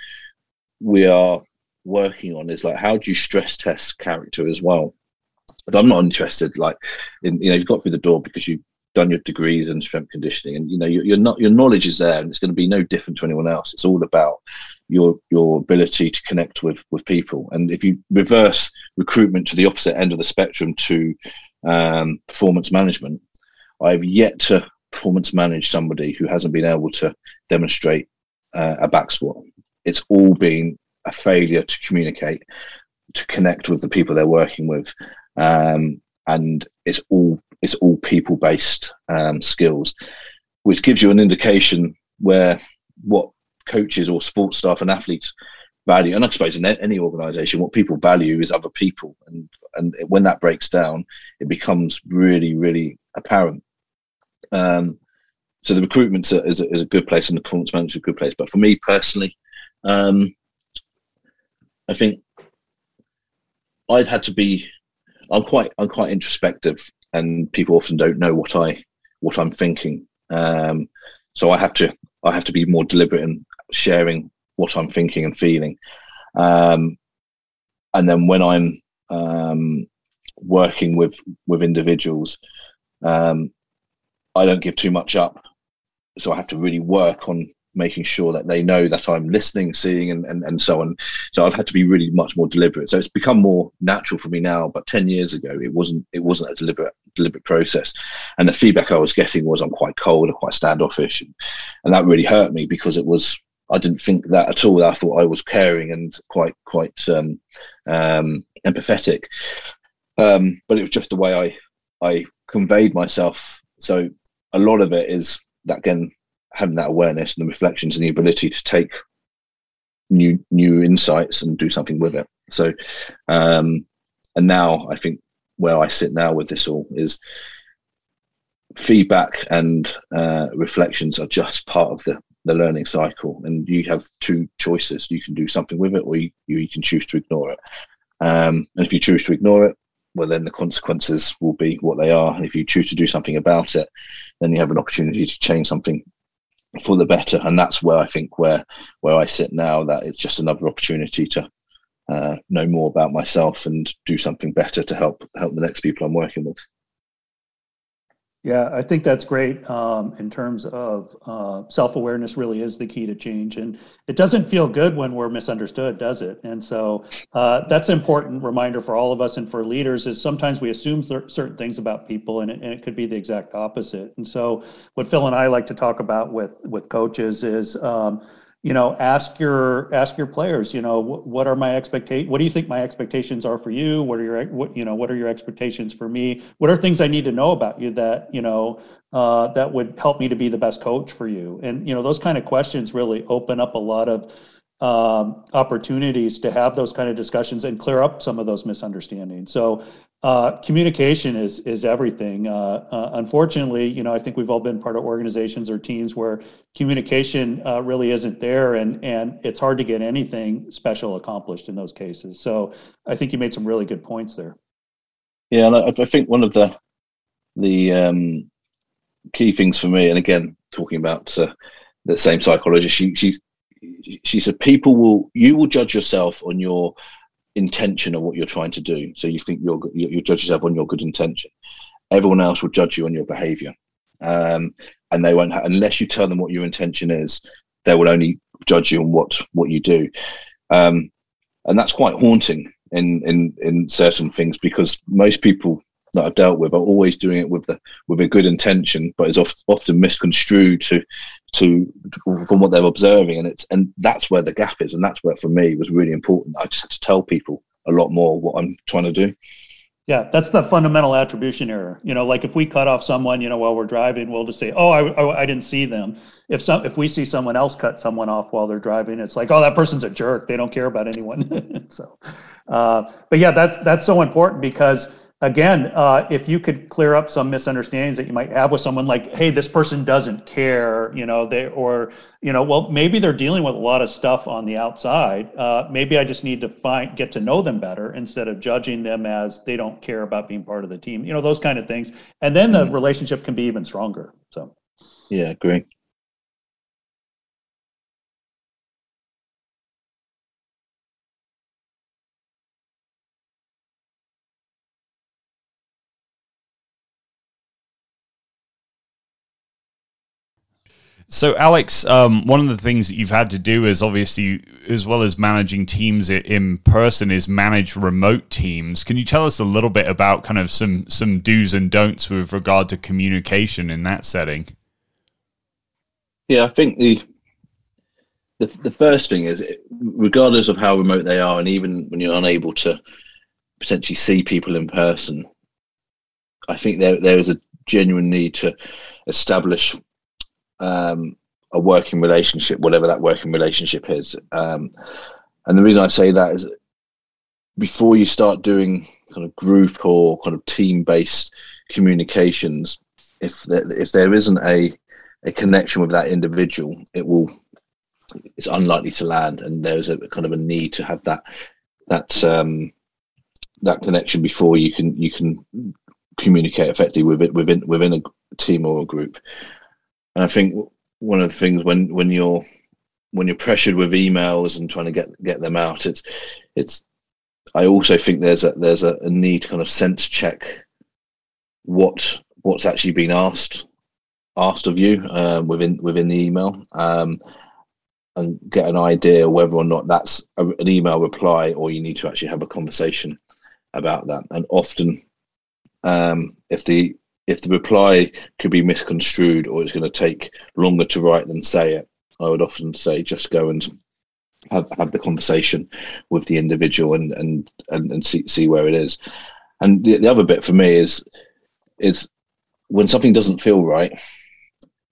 we are working on is like how do you stress test character as well? But I'm not interested like in you know you've got through the door because you've done your degrees in strength conditioning and you know your, your not your knowledge is there and it's going to be no different to anyone else it's all about your your ability to connect with with people and if you reverse recruitment to the opposite end of the spectrum to um, performance management i've yet to performance manage somebody who hasn't been able to demonstrate uh, a back squat. It's all been a failure to communicate to connect with the people they're working with um, and it's all it's all people based um, skills, which gives you an indication where what coaches or sports staff and athletes value. And I suppose in any organisation, what people value is other people, and and when that breaks down, it becomes really, really apparent. Um, so the recruitment is a, is a good place, and the performance management is a good place. But for me personally, um, I think I've had to be. I'm quite I'm quite introspective, and people often don't know what I what I'm thinking. Um, so I have to I have to be more deliberate in sharing what I'm thinking and feeling. Um, and then when I'm um, working with with individuals, um, I don't give too much up. So I have to really work on making sure that they know that I'm listening, seeing, and, and, and so on. So I've had to be really much more deliberate. So it's become more natural for me now. But ten years ago, it wasn't. It wasn't a deliberate deliberate process. And the feedback I was getting was I'm quite cold or quite standoffish, and, and that really hurt me because it was I didn't think that at all. I thought I was caring and quite quite um, um, empathetic, um, but it was just the way I I conveyed myself. So a lot of it is that again having that awareness and the reflections and the ability to take new new insights and do something with it. So, um, and now I think where I sit now with this all is feedback and uh, reflections are just part of the the learning cycle and you have two choices. You can do something with it or you, you can choose to ignore it. Um, and if you choose to ignore it well then the consequences will be what they are. And if you choose to do something about it then you have an opportunity to change something for the better. And that's where i think where where i sit now that it's just another opportunity to uh, know more about myself and do something better to help help the next people i'm working with yeah, I think that's great um, in terms of uh, self awareness, really is the key to change. And it doesn't feel good when we're misunderstood, does it? And so uh, that's an important reminder for all of us and for leaders is sometimes we assume th- certain things about people and it, and it, could be the exact opposite. And so what Phil and I like to talk about with, with coaches is, um, you know ask your ask your players you know what, what are my expectations what do you think my expectations are for you? What are your what you know what are your expectations for me? What are things i need to know about you that you know uh, that would help me to be the best coach for you? And you know those kind of questions really open up a lot of um, opportunities to have those kind of discussions and clear up some of those misunderstandings. So uh, communication is is everything. Uh, uh, unfortunately, you know, I think we've all been part of organizations or teams where communication uh, really isn't there, and and it's hard to get anything special accomplished in those cases. So I think you made some really good points there. Yeah, and I, I think one of the the um, key things for me, and again, talking about uh, the same psychologist, she she she said people will you will judge yourself on your intention of what you're trying to do. So you think you're you judge yourself on your good intention. Everyone else will judge you on your behaviour, um, and they won't ha- unless you tell them what your intention is. They will only judge you on what what you do, um, and that's quite haunting in in in certain things because most people that I've dealt with are always doing it with the with a good intention, but is oft, often misconstrued to to from what they're observing, and it's and that's where the gap is, and that's where for me was really important. I just had to tell people a lot more what I'm trying to do. Yeah, that's the fundamental attribution error. You know, like if we cut off someone, you know, while we're driving, we'll just say, "Oh, I, oh, I didn't see them." If some, if we see someone else cut someone off while they're driving, it's like, "Oh, that person's a jerk. They don't care about anyone." so, uh, but yeah, that's that's so important because again, uh, if you could clear up some misunderstandings that you might have with someone, like, hey, this person doesn't care, you know, they or you know, well, maybe they're dealing with a lot of stuff on the outside. Uh, maybe I just need to find get to know them better instead of judging them as they don't care about being part of the team. You know, those kind of things, and then the mm-hmm. relationship can be even stronger. So, yeah, great. So, Alex, um, one of the things that you've had to do is obviously, as well as managing teams in person, is manage remote teams. Can you tell us a little bit about kind of some some do's and don'ts with regard to communication in that setting? Yeah, I think the the, the first thing is, regardless of how remote they are, and even when you're unable to potentially see people in person, I think there there is a genuine need to establish um, a working relationship, whatever that working relationship is. Um, and the reason I say that is before you start doing kind of group or kind of team based communications, if there, if there isn't a a connection with that individual, it will it's unlikely to land, and there's a kind of a need to have that that um, that connection before you can you can communicate effectively with it within within a team or a group. And I think one of the things when when you're when you're pressured with emails and trying to get get them out, it's it's. I also think there's a there's a, a need to kind of sense check what what's actually been asked asked of you uh, within within the email um, and get an idea whether or not that's a, an email reply or you need to actually have a conversation about that and often um, if the if the reply could be misconstrued or it's going to take longer to write than say it i would often say just go and have, have the conversation with the individual and and and, and see, see where it is. And the, the other bit for me is is when something doesn't feel right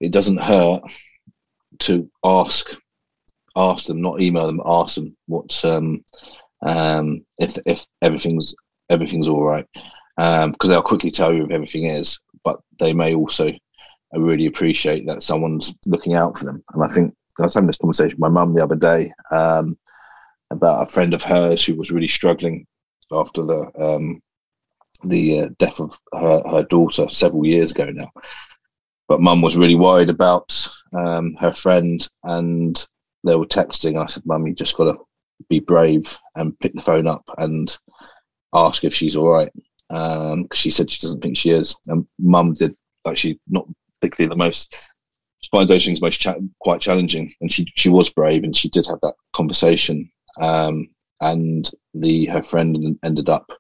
it doesn't hurt to ask ask them, not email them, ask them what's um, um, if if everything's everything's all right, because um, they'll quickly tell you if everything is, but they may also really appreciate that someone's looking out for them. And I think I was having this conversation with my mum the other day um, about a friend of hers who was really struggling after the um, the uh, death of her, her daughter several years ago now but mum was really worried about um, her friend and they were texting. I said, Mum, you just got to be brave and pick the phone up and ask if she's all right. Because um, she said she doesn't think she is. And mum did actually not particularly the most, spine dosing is most cha- quite challenging. And she, she was brave and she did have that conversation. Um, and the her friend ended up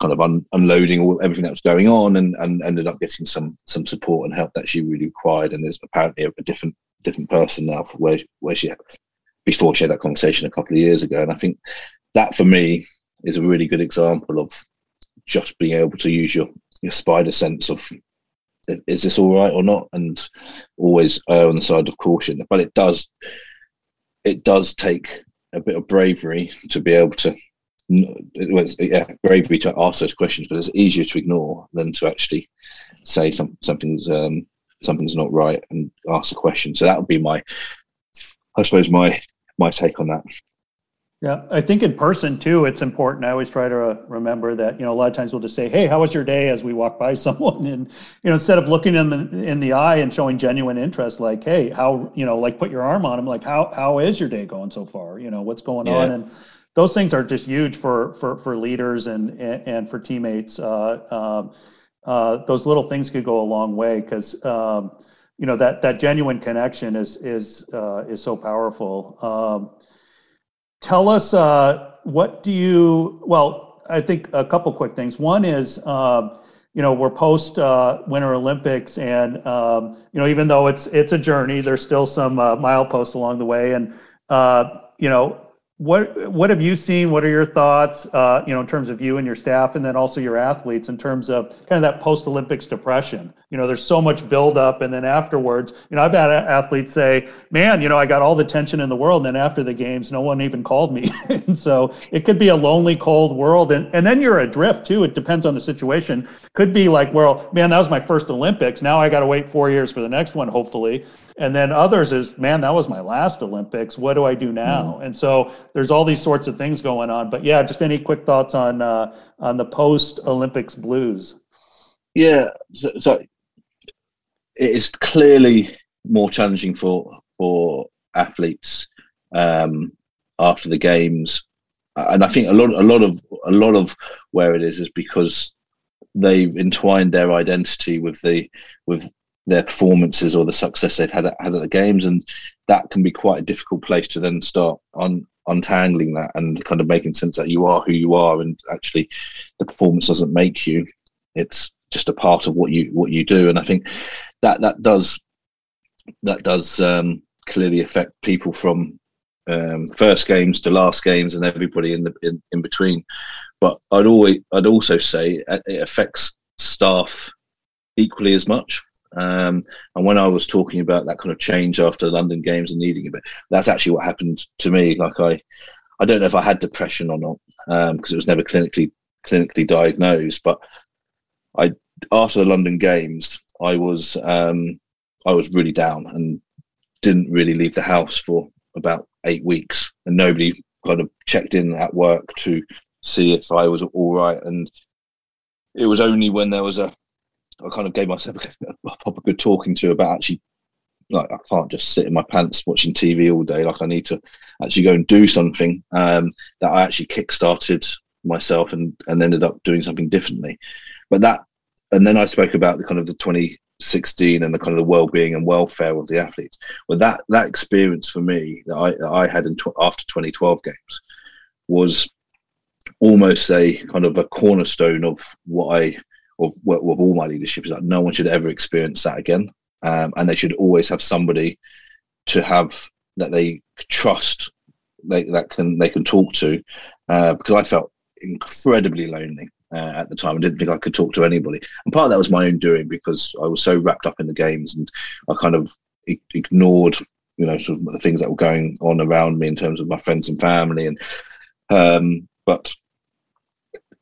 kind of un- unloading all everything that was going on and, and ended up getting some some support and help that she really required and is apparently a, a different different person now for where where she had, before she had that conversation a couple of years ago and I think that for me is a really good example of just being able to use your your spider sense of is this all right or not and always err on the side of caution but it does it does take a bit of bravery to be able to yeah, bravery to ask those questions, but it's easier to ignore than to actually say some, something's um, something's not right and ask the question. So that would be my, I suppose my my take on that. Yeah, I think in person too, it's important. I always try to remember that, you know, a lot of times we'll just say, Hey, how was your day as we walk by someone? And, you know, instead of looking in the, in the eye and showing genuine interest, like, Hey, how, you know, like put your arm on them, like, how, how is your day going so far? You know, what's going yeah. on? And, those things are just huge for for for leaders and and, and for teammates. Uh, um, uh, those little things could go a long way because um, you know that that genuine connection is is uh, is so powerful. Um, tell us uh, what do you? Well, I think a couple quick things. One is. Um, you know we're post uh, Winter Olympics, and um, you know even though it's it's a journey, there's still some uh, mileposts along the way, and you know what what have you seen? What are your thoughts? Uh, you know, in terms of you and your staff, and then also your athletes, in terms of kind of that post Olympics depression. You know, there's so much buildup, and then afterwards, you know, I've had athletes say, "Man, you know, I got all the tension in the world, and then after the games, no one even called me." and so it could be a lonely, cold world, and and then you're adrift too. It depends on the situation. Could be like, well, man, that was my first Olympics. Now I got to wait four years for the next one, hopefully. And then others is, man, that was my last Olympics. What do I do now? Mm-hmm. And so there's all these sorts of things going on. But yeah, just any quick thoughts on uh, on the post Olympics blues? Yeah, so, so it is clearly more challenging for for athletes um, after the games, and I think a lot a lot of a lot of where it is is because they've entwined their identity with the with their performances or the success they've had at, had at the games, and that can be quite a difficult place to then start on untangling that and kind of making sense that you are who you are, and actually the performance doesn't make you; it's just a part of what you what you do. And I think that that does that does um, clearly affect people from um, first games to last games and everybody in the in, in between. But I'd always I'd also say it affects staff equally as much. Um, and when I was talking about that kind of change after the London Games and needing a bit, that's actually what happened to me. Like I, I don't know if I had depression or not because um, it was never clinically clinically diagnosed. But I after the London Games, I was um, I was really down and didn't really leave the house for about eight weeks, and nobody kind of checked in at work to see if I was all right. And it was only when there was a I kind of gave myself a proper good talking to about actually like I can't just sit in my pants watching TV all day. Like I need to actually go and do something. Um, that I actually kick-started myself and and ended up doing something differently. But that and then I spoke about the kind of the 2016 and the kind of the well-being and welfare of the athletes. Well, that that experience for me that I that I had in tw- after 2012 games was almost a kind of a cornerstone of what I of, of all my leadership is that no one should ever experience that again um, and they should always have somebody to have that they trust they, that can they can talk to uh, because I felt incredibly lonely uh, at the time. I didn't think I could talk to anybody, and part of that was my own doing because I was so wrapped up in the games and I kind of ignored you know sort of the things that were going on around me in terms of my friends and family and um, but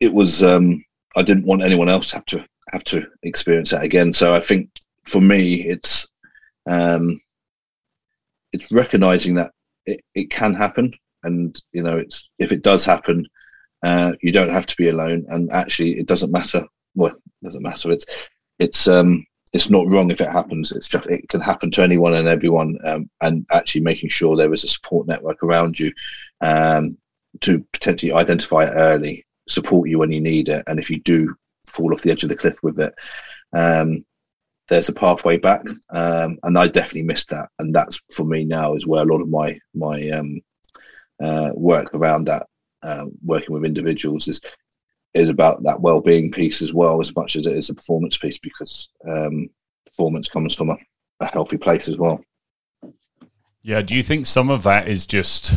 it was um, I didn't want anyone else to have to have to experience that again. So I think for me, it's um, it's recognizing that it, it can happen, and you know, it's if it does happen, uh, you don't have to be alone, and actually, it doesn't matter. Well, it doesn't matter. It's it's um, it's not wrong if it happens. It's just it can happen to anyone and everyone, um, and actually making sure there is a support network around you um, to potentially identify it early, support you when you need it, and if you do fall off the edge of the cliff with it, um, there's a pathway back, um, and I definitely missed that. And that's for me now is where a lot of my my um, uh, work around that, uh, working with individuals, is is about that well-being piece as well, as much as it is a performance piece, because um, performance comes from a, a healthy place as well. Yeah, do you think some of that is just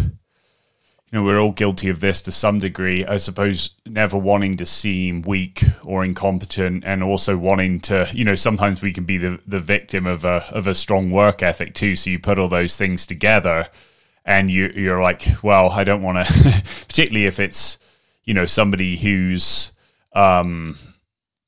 you know, we're all guilty of this to some degree. I suppose never wanting to seem weak or incompetent, and also wanting to, you know, sometimes we can be the, the victim of a of a strong work ethic too. So you put all those things together, and you you're like, well, I don't want to, particularly if it's, you know, somebody who's, um,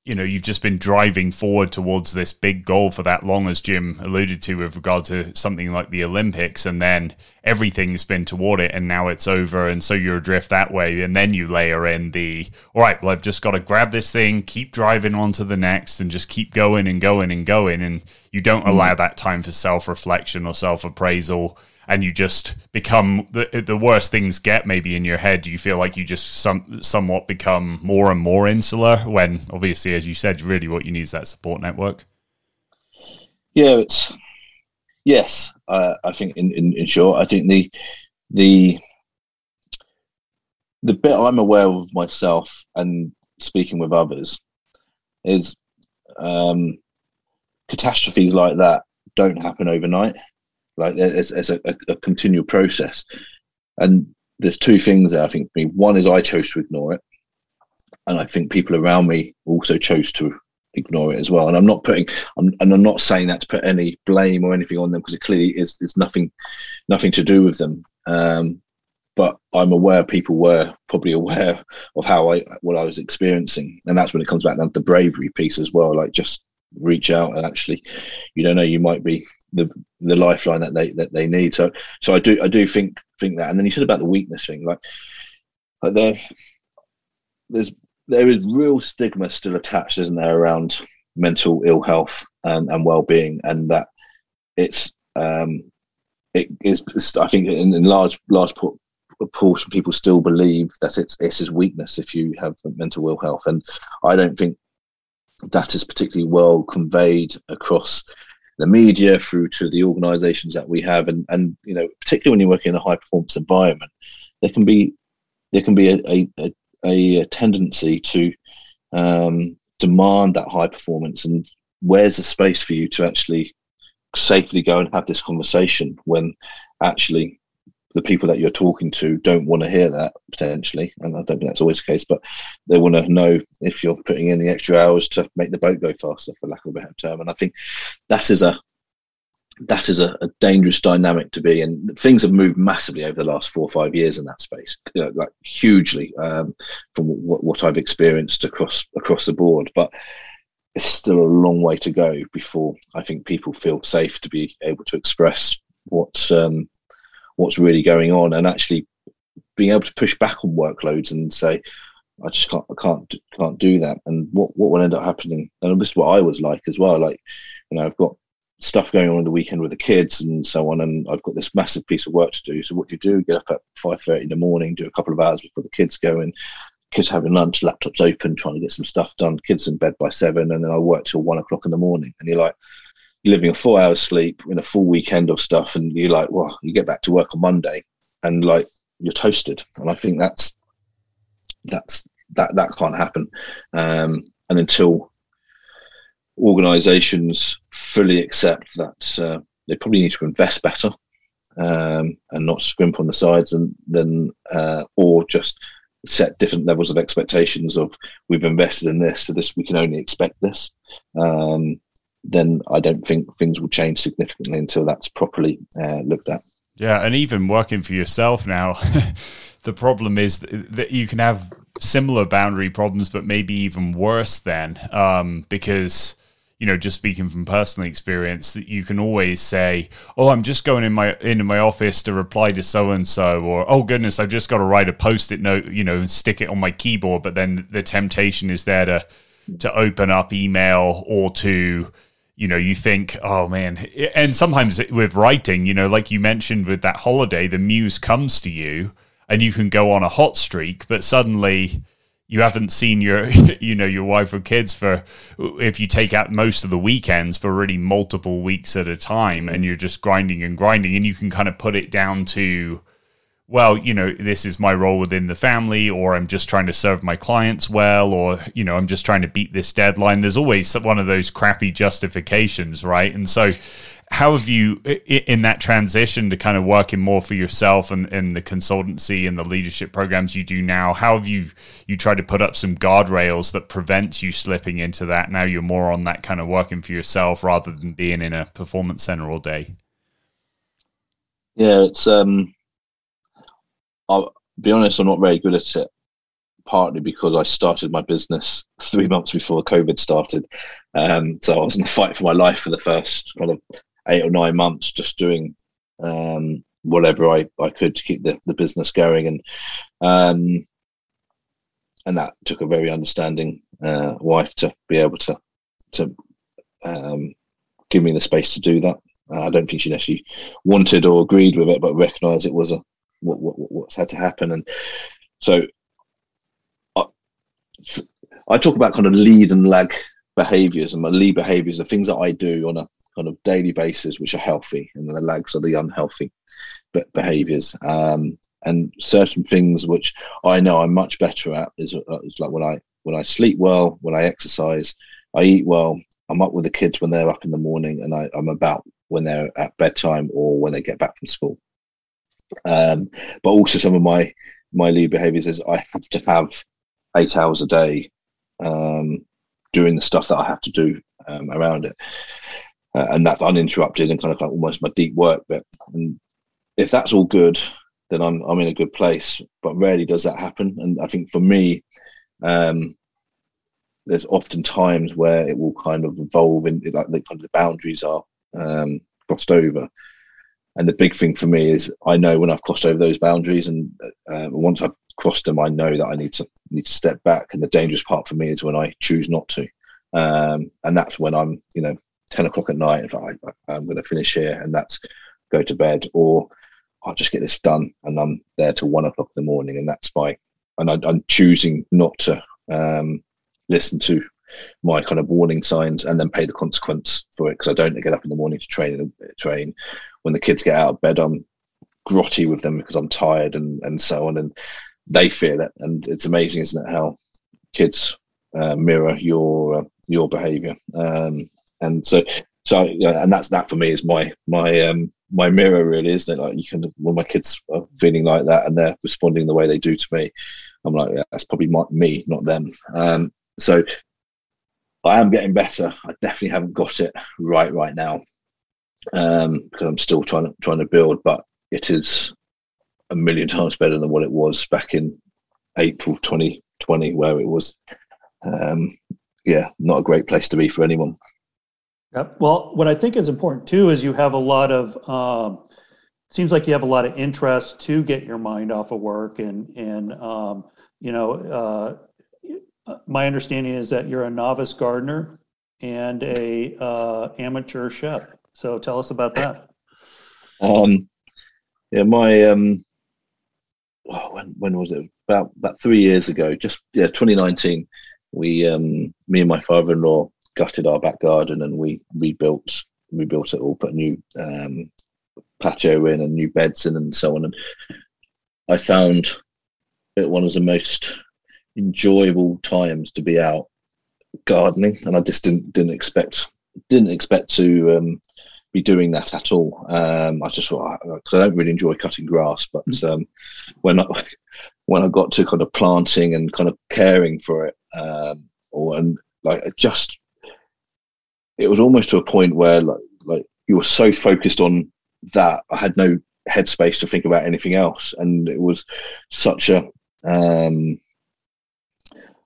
you know you've just been driving forward towards this big goal for that long as jim alluded to with regard to something like the olympics and then everything's been toward it and now it's over and so you're adrift that way and then you layer in the all right well i've just got to grab this thing keep driving on to the next and just keep going and going and going and you don't mm. allow that time for self-reflection or self-appraisal and you just become the the worst things get maybe in your head you feel like you just some somewhat become more and more insular when obviously as you said really what you need is that support network? Yeah it's yes uh, i think in, in, in short i think the the the bit i'm aware of myself and speaking with others is um catastrophes like that don't happen overnight like it's, it's a, a, continual process. And there's two things I think for me. One is I chose to ignore it. And I think people around me also chose to ignore it as well. And I'm not putting, I'm, and I'm not saying that to put any blame or anything on them because it clearly is, it's nothing, nothing to do with them. Um, but I'm aware people were probably aware of how I, what I was experiencing. And that's when it comes back down to the bravery piece as well. Like just reach out and actually, you don't know, you might be the the lifeline that they that they need. So so I do I do think think that. And then you said about the weakness thing, like, like there there's there is real stigma still attached, isn't there, around mental ill health and, and well being, and that it's um it is I think in, in large large portion people still believe that it's it's his weakness if you have mental ill health, and I don't think that is particularly well conveyed across the media through to the organizations that we have. And and you know particularly when you work in a high performance environment there can be there can be a a, a, a tendency to um, demand that high performance. And where's the space for you to actually safely go and have this conversation when actually the people that you're talking to don't want to hear that potentially, and I don't think that's always the case, but they want to know if you're putting in the extra hours to make the boat go faster, for lack of a better term. And I think that is a that is a, a, dangerous dynamic to be and things have moved massively over the last four or five years in that space you know, like hugely um, from what, what, i've experienced across across the board but it's still a long way to go before i think people feel safe to be able to express what's um, what's really going on and actually being able to push back on workloads and say I just can't, I can't, can't do that. And what, what will end up happening? And this is what I was like as well. Like, you know, I've got stuff going on the weekend with the kids and so on, and I've got this massive piece of work to do. So what do you do? Get up at five thirty in the morning, do a couple of hours before the kids go in. Kids having lunch, laptops open, trying to get some stuff done. Kids in bed by seven, and then I work till one o'clock in the morning. And you're like, living a four hours sleep in a full weekend of stuff, and you're like, well, you get back to work on Monday, and like you're toasted. And I think that's that's that that can't happen. Um, and until organisations fully accept that uh, they probably need to invest better um, and not scrimp on the sides, and then uh, or just set different levels of expectations of we've invested in this, so this we can only expect this. Um, then I don't think things will change significantly until that's properly uh, looked at. Yeah, and even working for yourself now, the problem is that you can have similar boundary problems, but maybe even worse then, um, because you know, just speaking from personal experience, that you can always say, "Oh, I'm just going in my into my office to reply to so and so," or "Oh goodness, I've just got to write a post-it note, you know, and stick it on my keyboard." But then the temptation is there to to open up email or to you know you think oh man. And sometimes with writing you know like you mentioned with that holiday the muse comes to you and you can go on a hot streak, but suddenly you haven't seen your you know your wife or kids for if you take out most of the weekends for really multiple weeks at a time and you're just grinding and grinding and you can kind of put it down to well you know this is my role within the family or i'm just trying to serve my clients well or you know i'm just trying to beat this deadline. There's always one of those crappy justifications right? And so how have you in that transition to kind of working more for yourself and, and the consultancy and the leadership programs you do now how have you you tried to put up some guardrails that prevents you slipping into that now you're more on that kind of working for yourself rather than being in a performance center all day? Yeah it's um i'll be honest i'm not very good at it partly because I started my business three months before COVID started. Um, so I was in a fight for my life for the first kind of eight or nine months just doing um, whatever I, I could to keep the, the business going and um, and that took a very understanding uh, wife to be able to to um, give me the space to do that. Uh, I don't think she necessarily wanted or agreed with it, but recognised it was a what, what what's had to happen, and so I, I talk about kind of lead and lag behaviours, and my lead behaviours are things that I do on a kind of daily basis, which are healthy, and the lags are the unhealthy behaviors. Um, and certain things which I know I'm much better at is, uh, is like when I when I sleep well, when I exercise, I eat well. I'm up with the kids when they're up in the morning, and I, I, am about when they're at bedtime or when they get back from school. Um, but also some of my my lead behaviors is I have to have eight hours a day um, doing the stuff that I have to do um, around it uh, and that's uninterrupted and kind of like almost my deep work bit. And if that's all good, then I'm I'm in a good place. But rarely does that happen. And I think for me, um, there's often times where it will kind of evolve in like the kind of the boundaries are um, crossed over. And the big thing for me is I know when I've crossed over those boundaries, and uh, once I've crossed them, I know that I need to need to step back. And the dangerous part for me is when I choose not to, um, and that's when I'm you know 10 o'clock at night if I, I'm going to finish here and that's go to bed or I'll just get this done and I'm there till one o'clock in the morning. And that's my and I, am choosing not to um, listen to my kind of warning signs and then pay the consequence for it. Because I don't get up in the morning to train and train when the kids get out of bed I'm grotty with them because I'm tired and and so on and they feel it and it's amazing isn't it how kids uh, mirror your uh, your behavior. Um, and so so yeah, and that's that for me is my my um my mirror really isn't it? Like you can when my kids are feeling like that and they're responding the way they do to me i'm like yeah, that's probably my, me not them. Um so i am getting better. I definitely haven't got it right right now um, because I'm still trying to trying to build, but it is a million times better than what it was back in April 2020, where it was, um, yeah, not a great place to be for anyone. Yep. Well, what I think is important too is you have a lot of. Um, seems like you have a lot of interest to get your mind off of work, and and um, you know, uh, my understanding is that you're a novice gardener and a uh, amateur chef. So tell us about that. Um, yeah, my um, oh, when when was it? About about three years ago, just yeah, 2019. We um, me and my father-in-law gutted our back garden and we rebuilt rebuilt it all, put a new um, patio in and new beds in and so on. And I found it one of the most enjoyable times to be out gardening, and I just didn't didn't expect didn't expect to um, be doing that at all. Um, I just thought I don't really enjoy cutting grass, but mm. um, when I when I got to kind of planting and kind of caring for it, um, or and like just it was almost to a point where like like you were so focused on that I had no headspace to think about anything else, and it was such a um,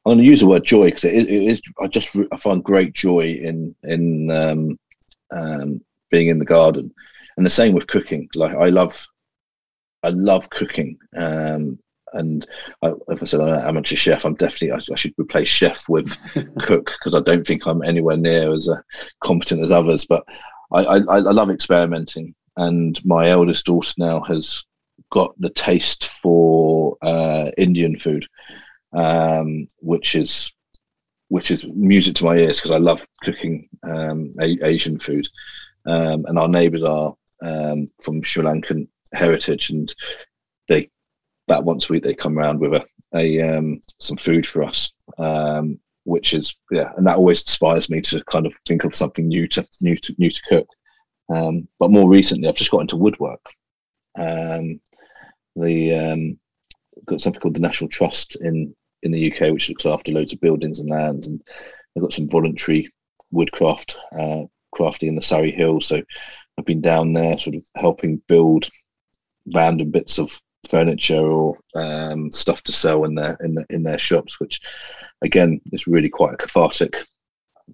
I'm going to use the word joy because it, it is. I just I find great joy in in um, um, being in the garden, and the same with cooking. Like I love, I love cooking. Um, and I, if I said I'm an amateur chef, I'm definitely I, I should replace chef with cook because I don't think I'm anywhere near as uh, competent as others. But I, I, I love experimenting, and my eldest daughter now has got the taste for uh, Indian food, um, which is which is music to my ears because I love cooking um, a- Asian food. Um, and our neighbours are um, from Sri Lankan heritage, and they about once a week they come around with a, a um, some food for us, um, which is yeah, and that always inspires me to kind of think of something new to new to new to cook. Um, but more recently, I've just got into woodwork. Um, the got something called the National Trust in in the UK, which looks after loads of buildings and lands, and they've got some voluntary woodcraft uh, crafting in the Surrey Hills. So I've been down there, sort of helping build random bits of furniture or um, stuff to sell in their in, the, in their shops, which again is really quite a cathartic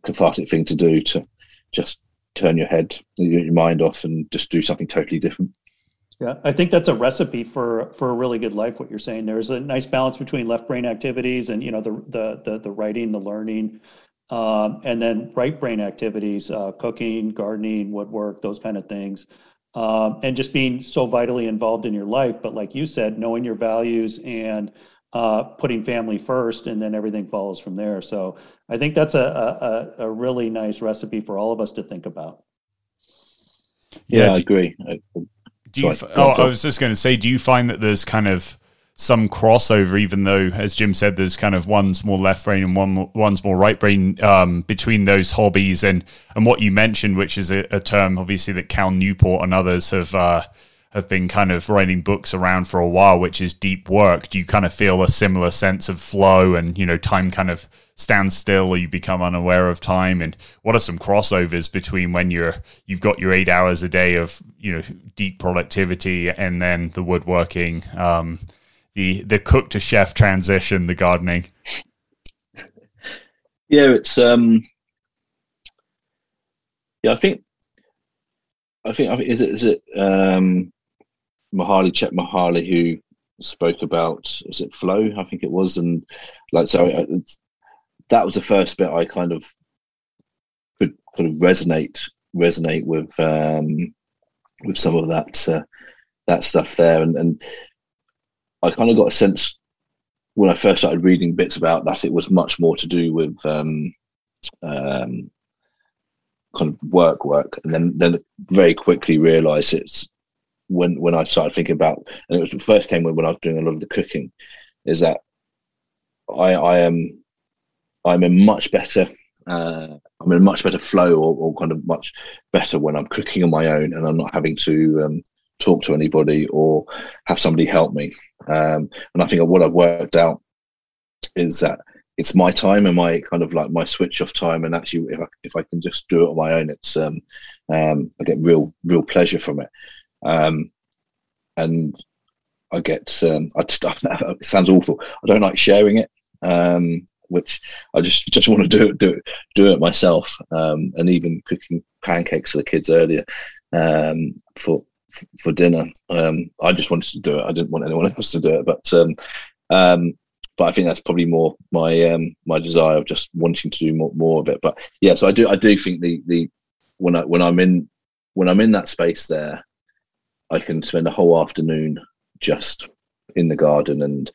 cathartic thing to do to just turn your head your mind off and just do something totally different. Yeah, I think that's a recipe for for a really good life. What you're saying there's a nice balance between left brain activities and you know the the the, the writing, the learning, um, and then right brain activities, uh, cooking, gardening, woodwork, those kind of things, um, and just being so vitally involved in your life. But like you said, knowing your values and uh, putting family first, and then everything follows from there. So I think that's a a, a really nice recipe for all of us to think about. Yeah, yeah I agree. Do you? Sorry, oh, I was just going to say, do you find that there's kind of some crossover, even though, as Jim said, there's kind of one's more left brain and one one's more right brain um, between those hobbies and and what you mentioned, which is a, a term obviously that Cal Newport and others have uh, have been kind of writing books around for a while, which is deep work. Do you kind of feel a similar sense of flow and you know time kind of stands still or you become unaware of time? And what are some crossovers between when you're you've got your eight hours a day of you know deep productivity and then the woodworking, um, the the cook to chef transition, the gardening? Yeah, it's um, yeah, I think I think, I think is it is it um, Mihaly Csikszentmihalyi who spoke about is it flow? I think it was, and like so that was the first bit I kind of could kind of resonate resonate with um, with some of that uh, that stuff there, and, and I kind of got a sense when I first started reading bits about that it was much more to do with um, um, kind of work work, and then then very quickly realised it's when when I started thinking about, and it was first came when, when I was doing a lot of the cooking, is that I I am I'm in much better uh, I'm in a much better flow or, or, kind of much better when I'm cooking on my own and I'm not having to um, talk to anybody or have somebody help me. Um, and I think what I've worked out is that it's my time and my kind of like my switch off time. And actually, if I, if I can just do it on my own, it's um, um, I get real real pleasure from it. Um, and I get um, I just it sounds awful. I don't like sharing it, um, which I just just want to do it do it do it myself. Um, and even cooking pancakes for the kids earlier um, for for dinner. Um, I just wanted to do it. I didn't want anyone else to do it, but um, um, but I think that's probably more my um, my desire of just wanting to do more, more of it. But yeah, so I do I do think the the when I when I'm in when I'm in that space there, I can spend a whole afternoon just in the garden, and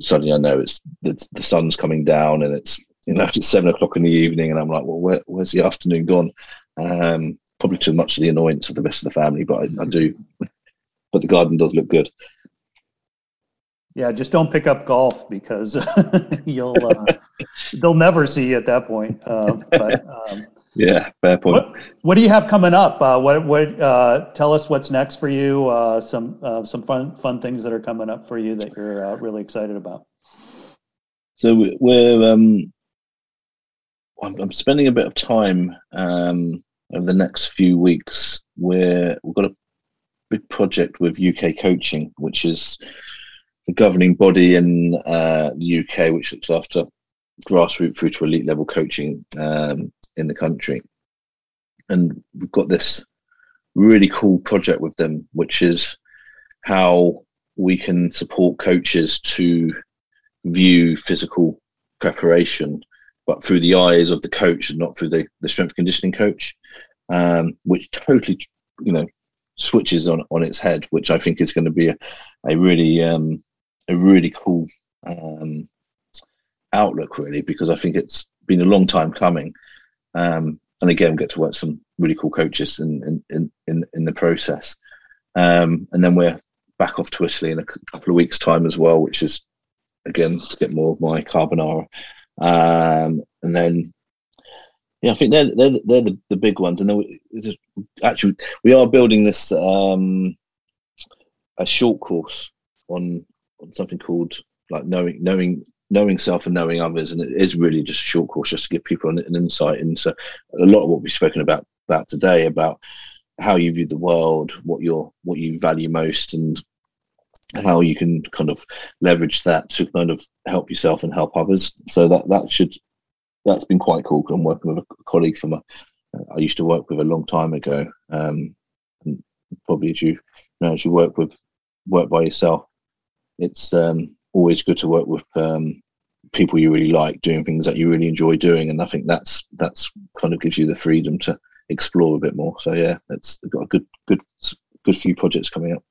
suddenly I know it's the, the sun's coming down, and it's you know it's seven o'clock in the evening, and I'm like, well, where, where's the afternoon gone? Um, probably too much of the annoyance of the rest of the family, but I, I do. But the garden does look good. Yeah, just don't pick up golf because you'll uh, they'll never see you at that point. Uh, but um, yeah, fair point. What, what, do you have coming up? Uh, what what uh, tell us what's next for you? Uh, some uh, some fun fun things that are coming up for you that you're really excited about. So we're um, I'm spending a bit of time um, over the next few weeks. We're we've got a big project with UK Coaching, which is the governing body in uh, the UK, which looks after grassroots through to elite level coaching um, in the country. And we've got this really cool project with them, which is how we can support coaches to view physical preparation, but through the eyes of the coach and not through the, the strength conditioning coach, um, which totally, you know, switches on, on its head, which I think is going to be a, a really um, a really cool um, outlook, really, because I think it's been a long time coming. Um, and again, get to work some really cool coaches in in in, in the process. Um, and then we're back off to Italy in a couple of weeks' time as well, which is again to get more of my carbonara. Um, and then yeah, I think they're they're, they're the, the big ones. And then we, actually we are building this um, a short course on on something called like knowing knowing knowing self and knowing others, and it is really just a short course just to give people an, an insight into a lot of what we've spoken about about today about how you view the world, what you're what you value most, and how you can kind of leverage that to kind of help yourself and help others. So that that should that's been quite cool. I'm working with a colleague from a I used to work with a long time ago. Um, and probably as you, you know, as you work with work by yourself, it's um, always good to work with um, people you really like, doing things that you really enjoy doing, and I think that's that's kind of gives you the freedom to explore a bit more. So yeah, that's got a good good good few projects coming up.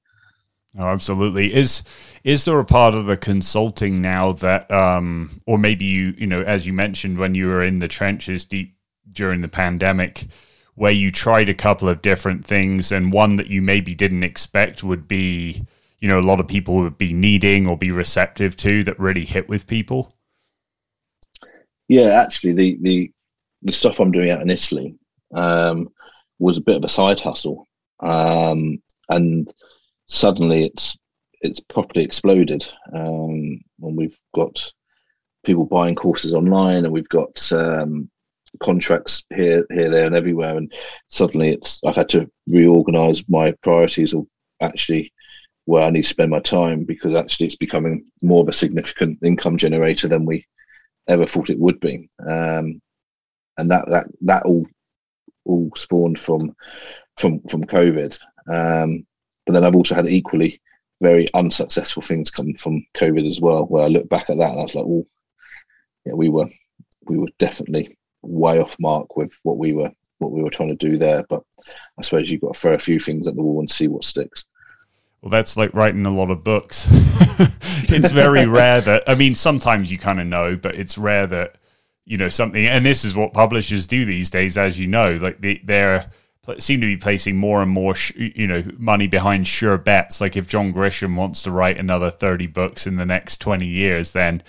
Oh, absolutely. Is is there a part of the consulting now that, um, or maybe you, you know, as you mentioned when you were in the trenches deep during the pandemic, where you tried a couple of different things, and one that you maybe didn't expect would be you know a lot of people would be needing or be receptive to that really hit with people? Yeah, actually, the the the stuff I'm doing out in Italy um, was a bit of a side hustle, um, and suddenly it's it's properly exploded. Um, and we've got people buying courses online, and we've got um, contracts here, here, there, and everywhere. And suddenly, it's I've had to reorganize my priorities of actually where I need to spend my time because actually it's becoming more of a significant income generator than we ever thought it would be. Um, and that that that all all spawned from from from COVID. Um, but then I've also had equally very unsuccessful things come from COVID as well, where I look back at that and I was like, oh, yeah, we were we were definitely way off mark with what we were what we were trying to do there. But I suppose you've got to throw a few things at the wall and see what sticks. Well, that's like writing a lot of books. it's very rare that, I mean, sometimes you kind of know, but it's rare that, you know, something, and this is what publishers do these days, as you know, like they, they're, seem to be placing more and more, sh- you know, money behind sure bets. Like if John Grisham wants to write another 30 books in the next 20 years, then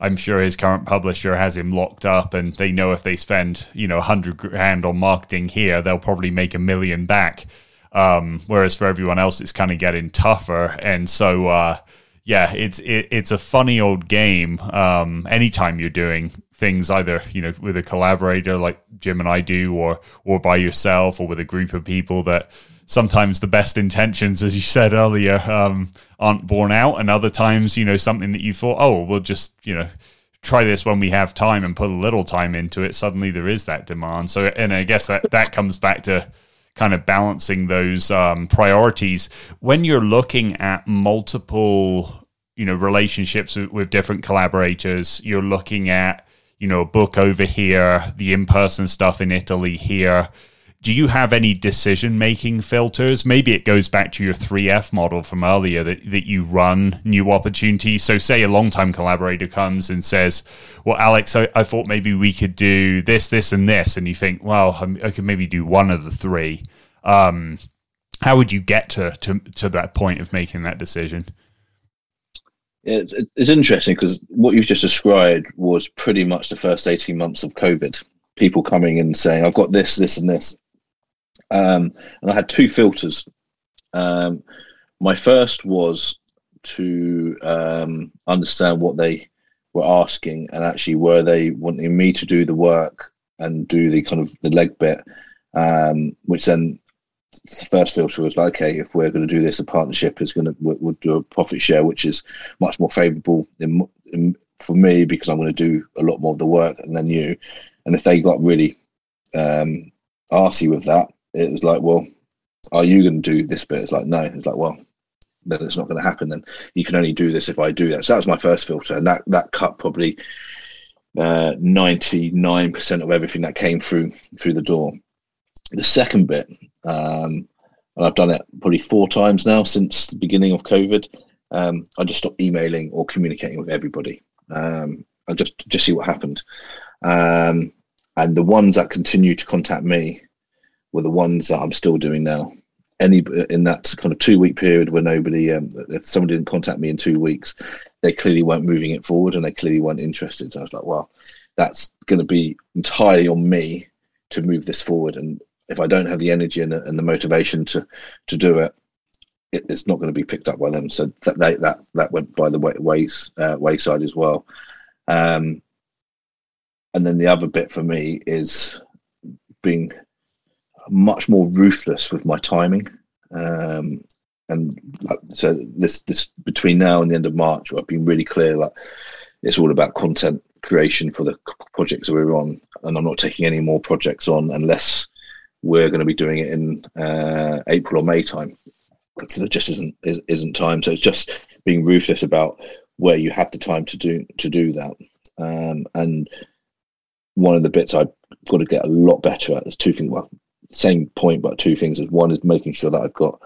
I'm sure his current publisher has him locked up and they know if they spend, you know, 100 grand on marketing here, they'll probably make a million back. Um, whereas for everyone else, it's kind of getting tougher. And so, uh, yeah, it's it, it's a funny old game. Um, anytime you're doing things, either you know with a collaborator like Jim and I do, or or by yourself, or with a group of people that sometimes the best intentions, as you said earlier, um, aren't borne out, and other times, you know, something that you thought, oh, we'll just you know try this when we have time and put a little time into it. Suddenly there is that demand. So, and I guess that that comes back to kind of balancing those um, priorities when you're looking at multiple you know relationships with, with different collaborators you're looking at you know book over here the in-person stuff in italy here do you have any decision making filters? Maybe it goes back to your 3F model from earlier that, that you run new opportunities. So, say a long time collaborator comes and says, Well, Alex, I, I, thought maybe we could do this, this, and this. And you think, Well, I could maybe do one of the three. Um, how would you get to, to, to that point of making that decision? It's, it's interesting because what you've just described was pretty much the first 18 months of COVID. People coming and saying, I've got this, this, and this um, and I had two filters. Um, my first was to um, understand what they were asking and actually were they wanting me to do the work and do the kind of the leg bit, um, which then the first filter was like, okay, if we're going to do this, a partnership is going to we'll, we'll do a profit share, which is much more favourable for me because I'm going to do a lot more of the work than you. And if they got really um, arsy with that, it was like, well, are you going to do this bit? It's like, no. It's like, well, then it's not going to happen. Then you can only do this if I do that. So that was my first filter, and that that cut probably ninety nine percent of everything that came through through the door. The second bit, um, and I've done it probably four times now since the beginning of COVID. Um, I just stopped emailing or communicating with everybody. Um, I just just see what happened. Um, and the ones that continue to contact me were the ones that I'm still doing now. Any in that kind of two week period where nobody, um, if somebody didn't contact me in two weeks, they clearly weren't moving it forward and they clearly weren't interested. So I was like, well, that's going to be entirely on me to move this forward. And if I don't have the energy and the, and the motivation to to do it, it, it's not going to be picked up by them. So that they, that that went by the way, ways uh, wayside as well. Um, and then the other bit for me is being much more ruthless with my timing. Um, and so this this between now and the end of March, I've been really clear that it's all about content creation for the projects that we're on, and I'm not taking any more projects on unless we're going to be doing it in uh, April or May time. Because it just isn't isn't time. So it's just being ruthless about where you have the time to do to do that. Um, and one of the bits I've got to get a lot better at is two things. Well, same point, but two things. Is one is making sure that I've got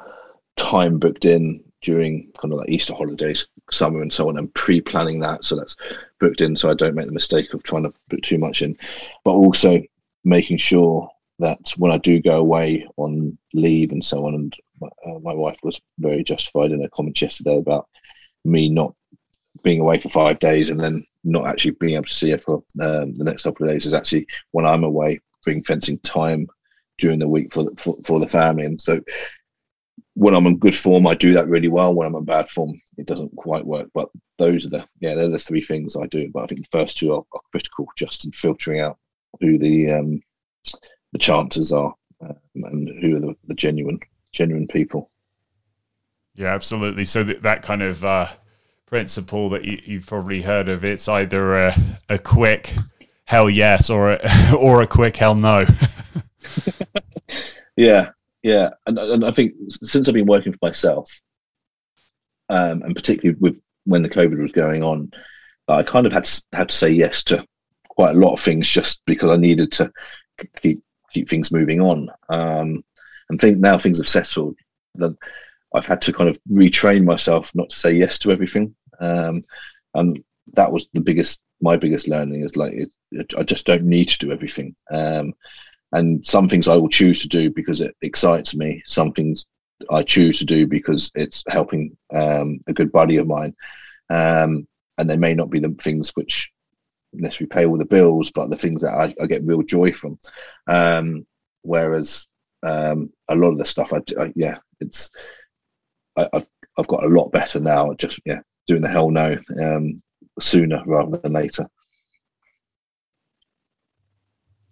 time booked in during kind of like Easter holidays, summer, and so on, and pre-planning that so that's booked in, so I don't make the mistake of trying to put too much in. But also making sure that when I do go away on leave and so on, and uh, my wife was very justified in her comments yesterday about me not being away for five days and then not actually being able to see her for um, the next couple of days is actually when I'm away, bring fencing time during the week for for, for the family. And so when I'm in good form, I do that really well. When I'm in bad form, it doesn't quite work. But those are the yeah, they're the three things I do. But I think the first two are, are critical, just in filtering out who the um, the chances are um, and who are the, the, genuine genuine people. Yeah, absolutely. So that, that kind of uh, principle that you, have probably heard of, it's either a, a quick hell yes or a, or a quick hell no. yeah, yeah, and, and I think since I've been working for myself, um, and particularly with when the COVID was going on, I kind of had had to say yes to quite a lot of things just because I needed to keep keep things moving on. Um, and think now things have settled, that I've had to kind of retrain myself not to say yes to everything. Um, and that was the biggest, my biggest learning is like, it, I just don't need to do everything. Um, and some things I will choose to do because it excites me. Some things I choose to do because it's helping um, a good buddy of mine, um, and they may not be the things which necessarily pay all the bills, but the things that I, I get real joy from. Um, whereas um, a lot of the stuff, I, I yeah, it's I, have I've got a lot better now. Just yeah, doing the hell no um, sooner rather than later.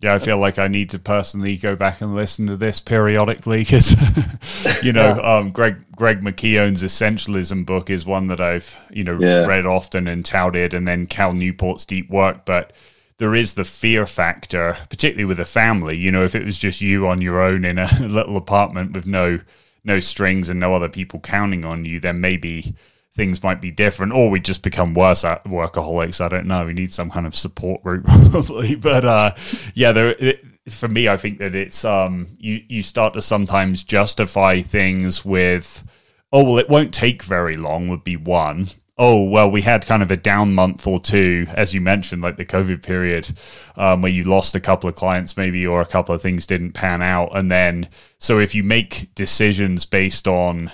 Yeah, I feel like I need to personally go back and listen to this periodically because, you know, um, Greg Greg McKeown's Essentialism book is one that I've you know yeah. read often and touted, and then Cal Newport's Deep Work. But there is the fear factor, particularly with a family. You know, if it was just you on your own in a little apartment with no no strings and no other people counting on you, then maybe things might be different, or we just become worse at workaholics. I don't know. We need some kind of support group probably, but uh, yeah, there. It, for me, I think that it's um, you you start to sometimes justify things with, oh well, it won't take very long. Would be one. Oh well, we had kind of a down month or two, as you mentioned, like the COVID period, um, where you lost a couple of clients maybe, or a couple of things didn't pan out, and then so if you make decisions based on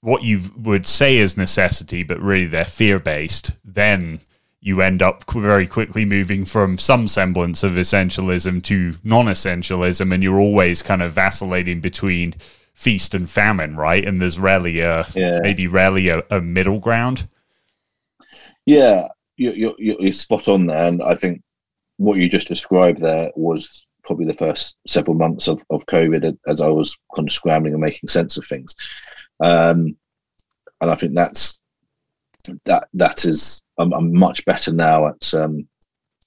what you would say is necessity, but really they're fear based, then you end up very quickly moving from some semblance of essentialism to non essentialism, and you're always kind of vacillating between feast and famine, right? And there's rarely a yeah. maybe rarely a, a, middle ground. Yeah, you're, you're, you're spot on there, and I think what you just described there was probably the first several months of, of COVID as I was kind of scrambling and making sense of things. Um, and I think that's that that is I'm, I'm much better now at um,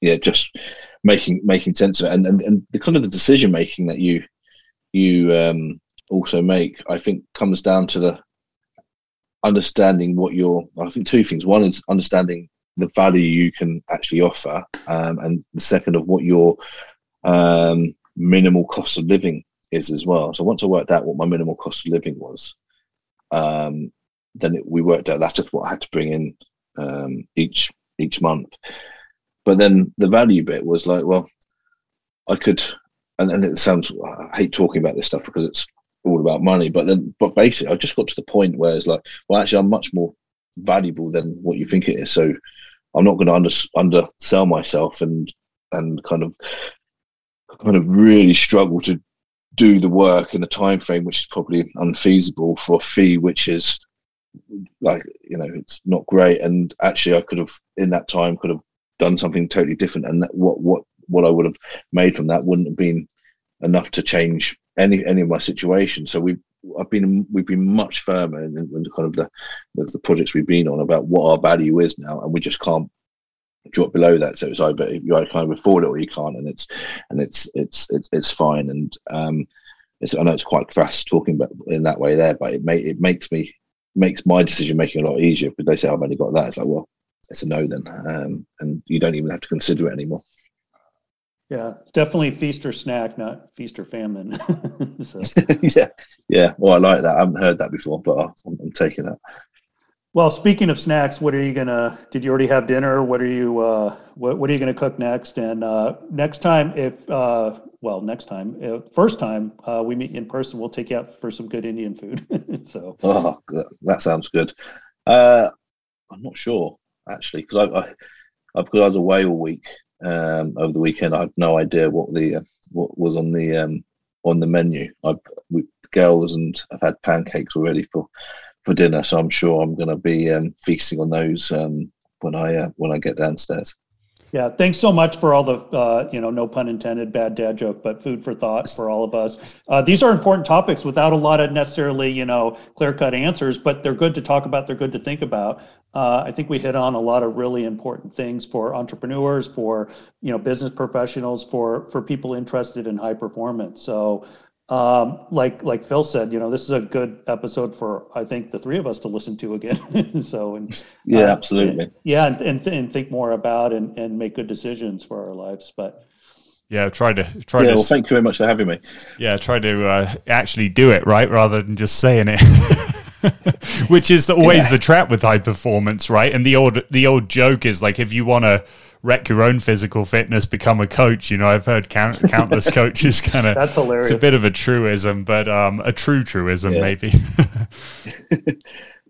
yeah just making making sense of it. And, and and the kind of the decision making that you you um, also make I think comes down to the understanding what your I think two things. One is understanding the value you can actually offer um, and the second of what your um, minimal cost of living is as well. So once I worked out what my minimal cost of living was um, then it, we worked out that's just what I had to bring in um, each each month. But then the value bit was like, well, I could, and, and it sounds I hate talking about this stuff because it's all about money. But then, but basically, I just got to the point where it's like, well, actually, I'm much more valuable than what you think it is. So I'm not going to under undersell myself and and kind of kind of really struggle to do the work in a time frame which is probably unfeasible for a fee which is like you know it's not great. And actually i could have in that time could have done something totally different. And that, what what what i would have made from that wouldn't have been enough to change any any of my situation. So we I've been we've been much firmer in, in kind of the, the, the projects we've been on about what our value is now, and we just can't drop below that. So it's either you either kind of afford it or you can't, and it's and it's it's it's, it's fine. And um, it's, I know it's quite fast talking about in that way there, but it may it makes me makes my decision making a lot easier. But they say I've only got that, it's like well, it's a no then, um, and you don't even have to consider it anymore. Yeah, definitely feast or snack, not feast or famine. yeah, yeah. Well, I like that. I haven't heard that before, but I'm, I'm, taking that. Well, speaking of snacks, what are you gonna? Did you already have dinner? What are you? Uh, what What are you gonna cook next? And uh, next time, if uh, well, next time, uh, first time uh, we meet in person, we'll take you out for some good Indian food. so, oh, that sounds good. Uh, I'm not sure actually because I, I, I, because I was away all week um, over the weekend. I had no idea what the what was on the um, on the menu. I with girls and I've had pancakes already for for dinner, so I'm sure I'm going to be um, feasting on those um, when I uh, when I get downstairs. Yeah, thanks so much for all the, uh, you know, no pun intended, bad dad joke, but food for thought for all of us. Uh, these are important topics without a lot of necessarily, you know, clear cut answers, but they're good to talk about. They're good to think about. Uh, I think we hit on a lot of really important things for entrepreneurs, for you know, business professionals, for for people interested in high performance. So um, like like Phil said, you know, this is a good episode for I think the three of us to listen to again. so and yeah, uh, absolutely, and, yeah, and, and, and think more about and and make good decisions for our lives. But yeah, try to try yeah, to. Well, thank you very much for having me. Yeah, try to uh, actually do it right rather than just saying it. Which is always yeah. the trap with high performance, right? And the old the old joke is like if you want to wreck your own physical fitness, become a coach. You know, I've heard count, countless coaches kind of. That's hilarious. It's a bit of a truism, but um, a true truism yeah. maybe.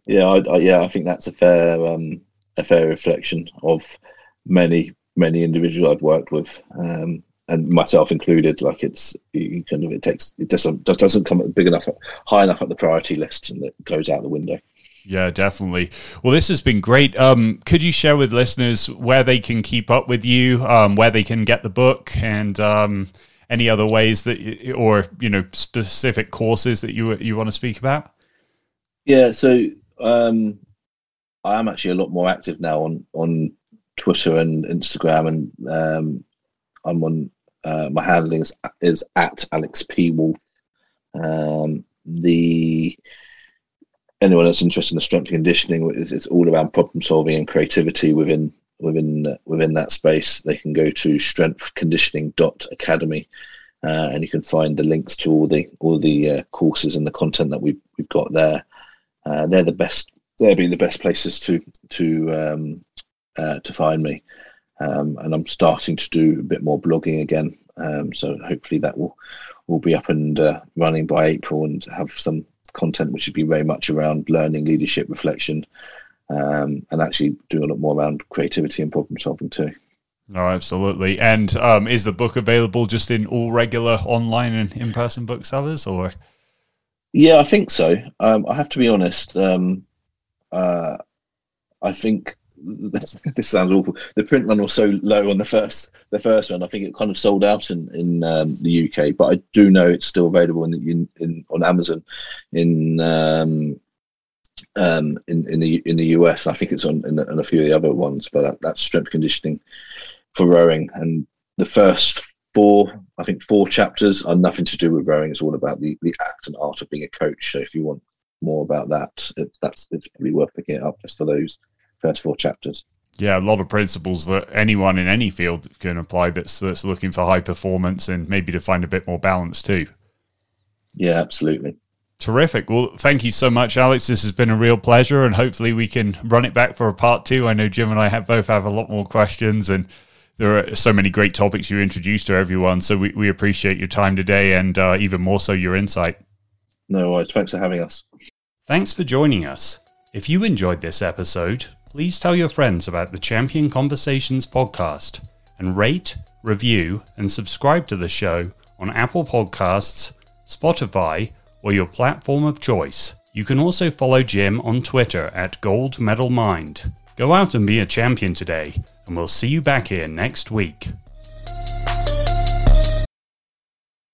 yeah, I, I, yeah, I think that's a fair um, a fair reflection of many many individuals I've worked with. Um, and myself included, like it's you kind of it takes it doesn't doesn't come big enough, high enough at the priority list, and it goes out the window. Yeah, definitely. Well, this has been great. Um, could you share with listeners where they can keep up with you, um, where they can get the book, and um, any other ways that, or you know, specific courses that you you want to speak about? Yeah, so um, I am actually a lot more active now on on Twitter and Instagram, and um, I'm on uh, my handling is, is at Alex P Wolf. Um, the anyone that's interested in the strength and conditioning is it's all around problem solving and creativity within within uh, within that space. They can go to strengthconditioning.academy uh, and you can find the links to all the all the uh, courses and the content that we've we've got there. Uh, they're the best. They'll be the best places to to um, uh, to find me. Um, and I'm starting to do a bit more blogging again. Um, so hopefully that will will be up and uh, running by April and have some content which would be very much around learning, leadership, reflection, um, and actually doing a lot more around creativity and problem solving too. Oh, absolutely. And um, is the book available just in all regular online and in person booksellers, or? Yeah, I think so. Um, I have to be honest. Um, uh, I think this sounds awful. The print run was so low on the first the first one. I think it kind of sold out in in um, the UK, but I do know it's still available in in, in on Amazon in um, um, in in the in the US. I think it's on in, in a few of the other ones, but that, that's strength conditioning for rowing. And the first four, I think four chapters are nothing to do with rowing. It's all about the the act and art of being a coach. So if you want more about that, it, that's it's probably worth picking it up just for those first four chapters. Yeah, a lot of principles that anyone in any field can apply that's that's looking for high performance and maybe to find a bit more balance too. Yeah, absolutely. Terrific. Well, thank you so much, Alex. This has been a real pleasure, and hopefully we can run it back for a part two. I know Jim and I have both have a lot more questions, and there are so many great topics you introduced to everyone. So we, we appreciate your time today, and uh, even more so your insight. No worries. Thanks for having us. Thanks for joining us. If you enjoyed this episode, please tell your friends about the Champion Conversations podcast and rate, review, and subscribe to the show on Apple Podcasts, Spotify, or your platform of choice. You can also follow Jim on Twitter at Gold Medal Mind. Go out and be a champion today, and we'll see you back here next week.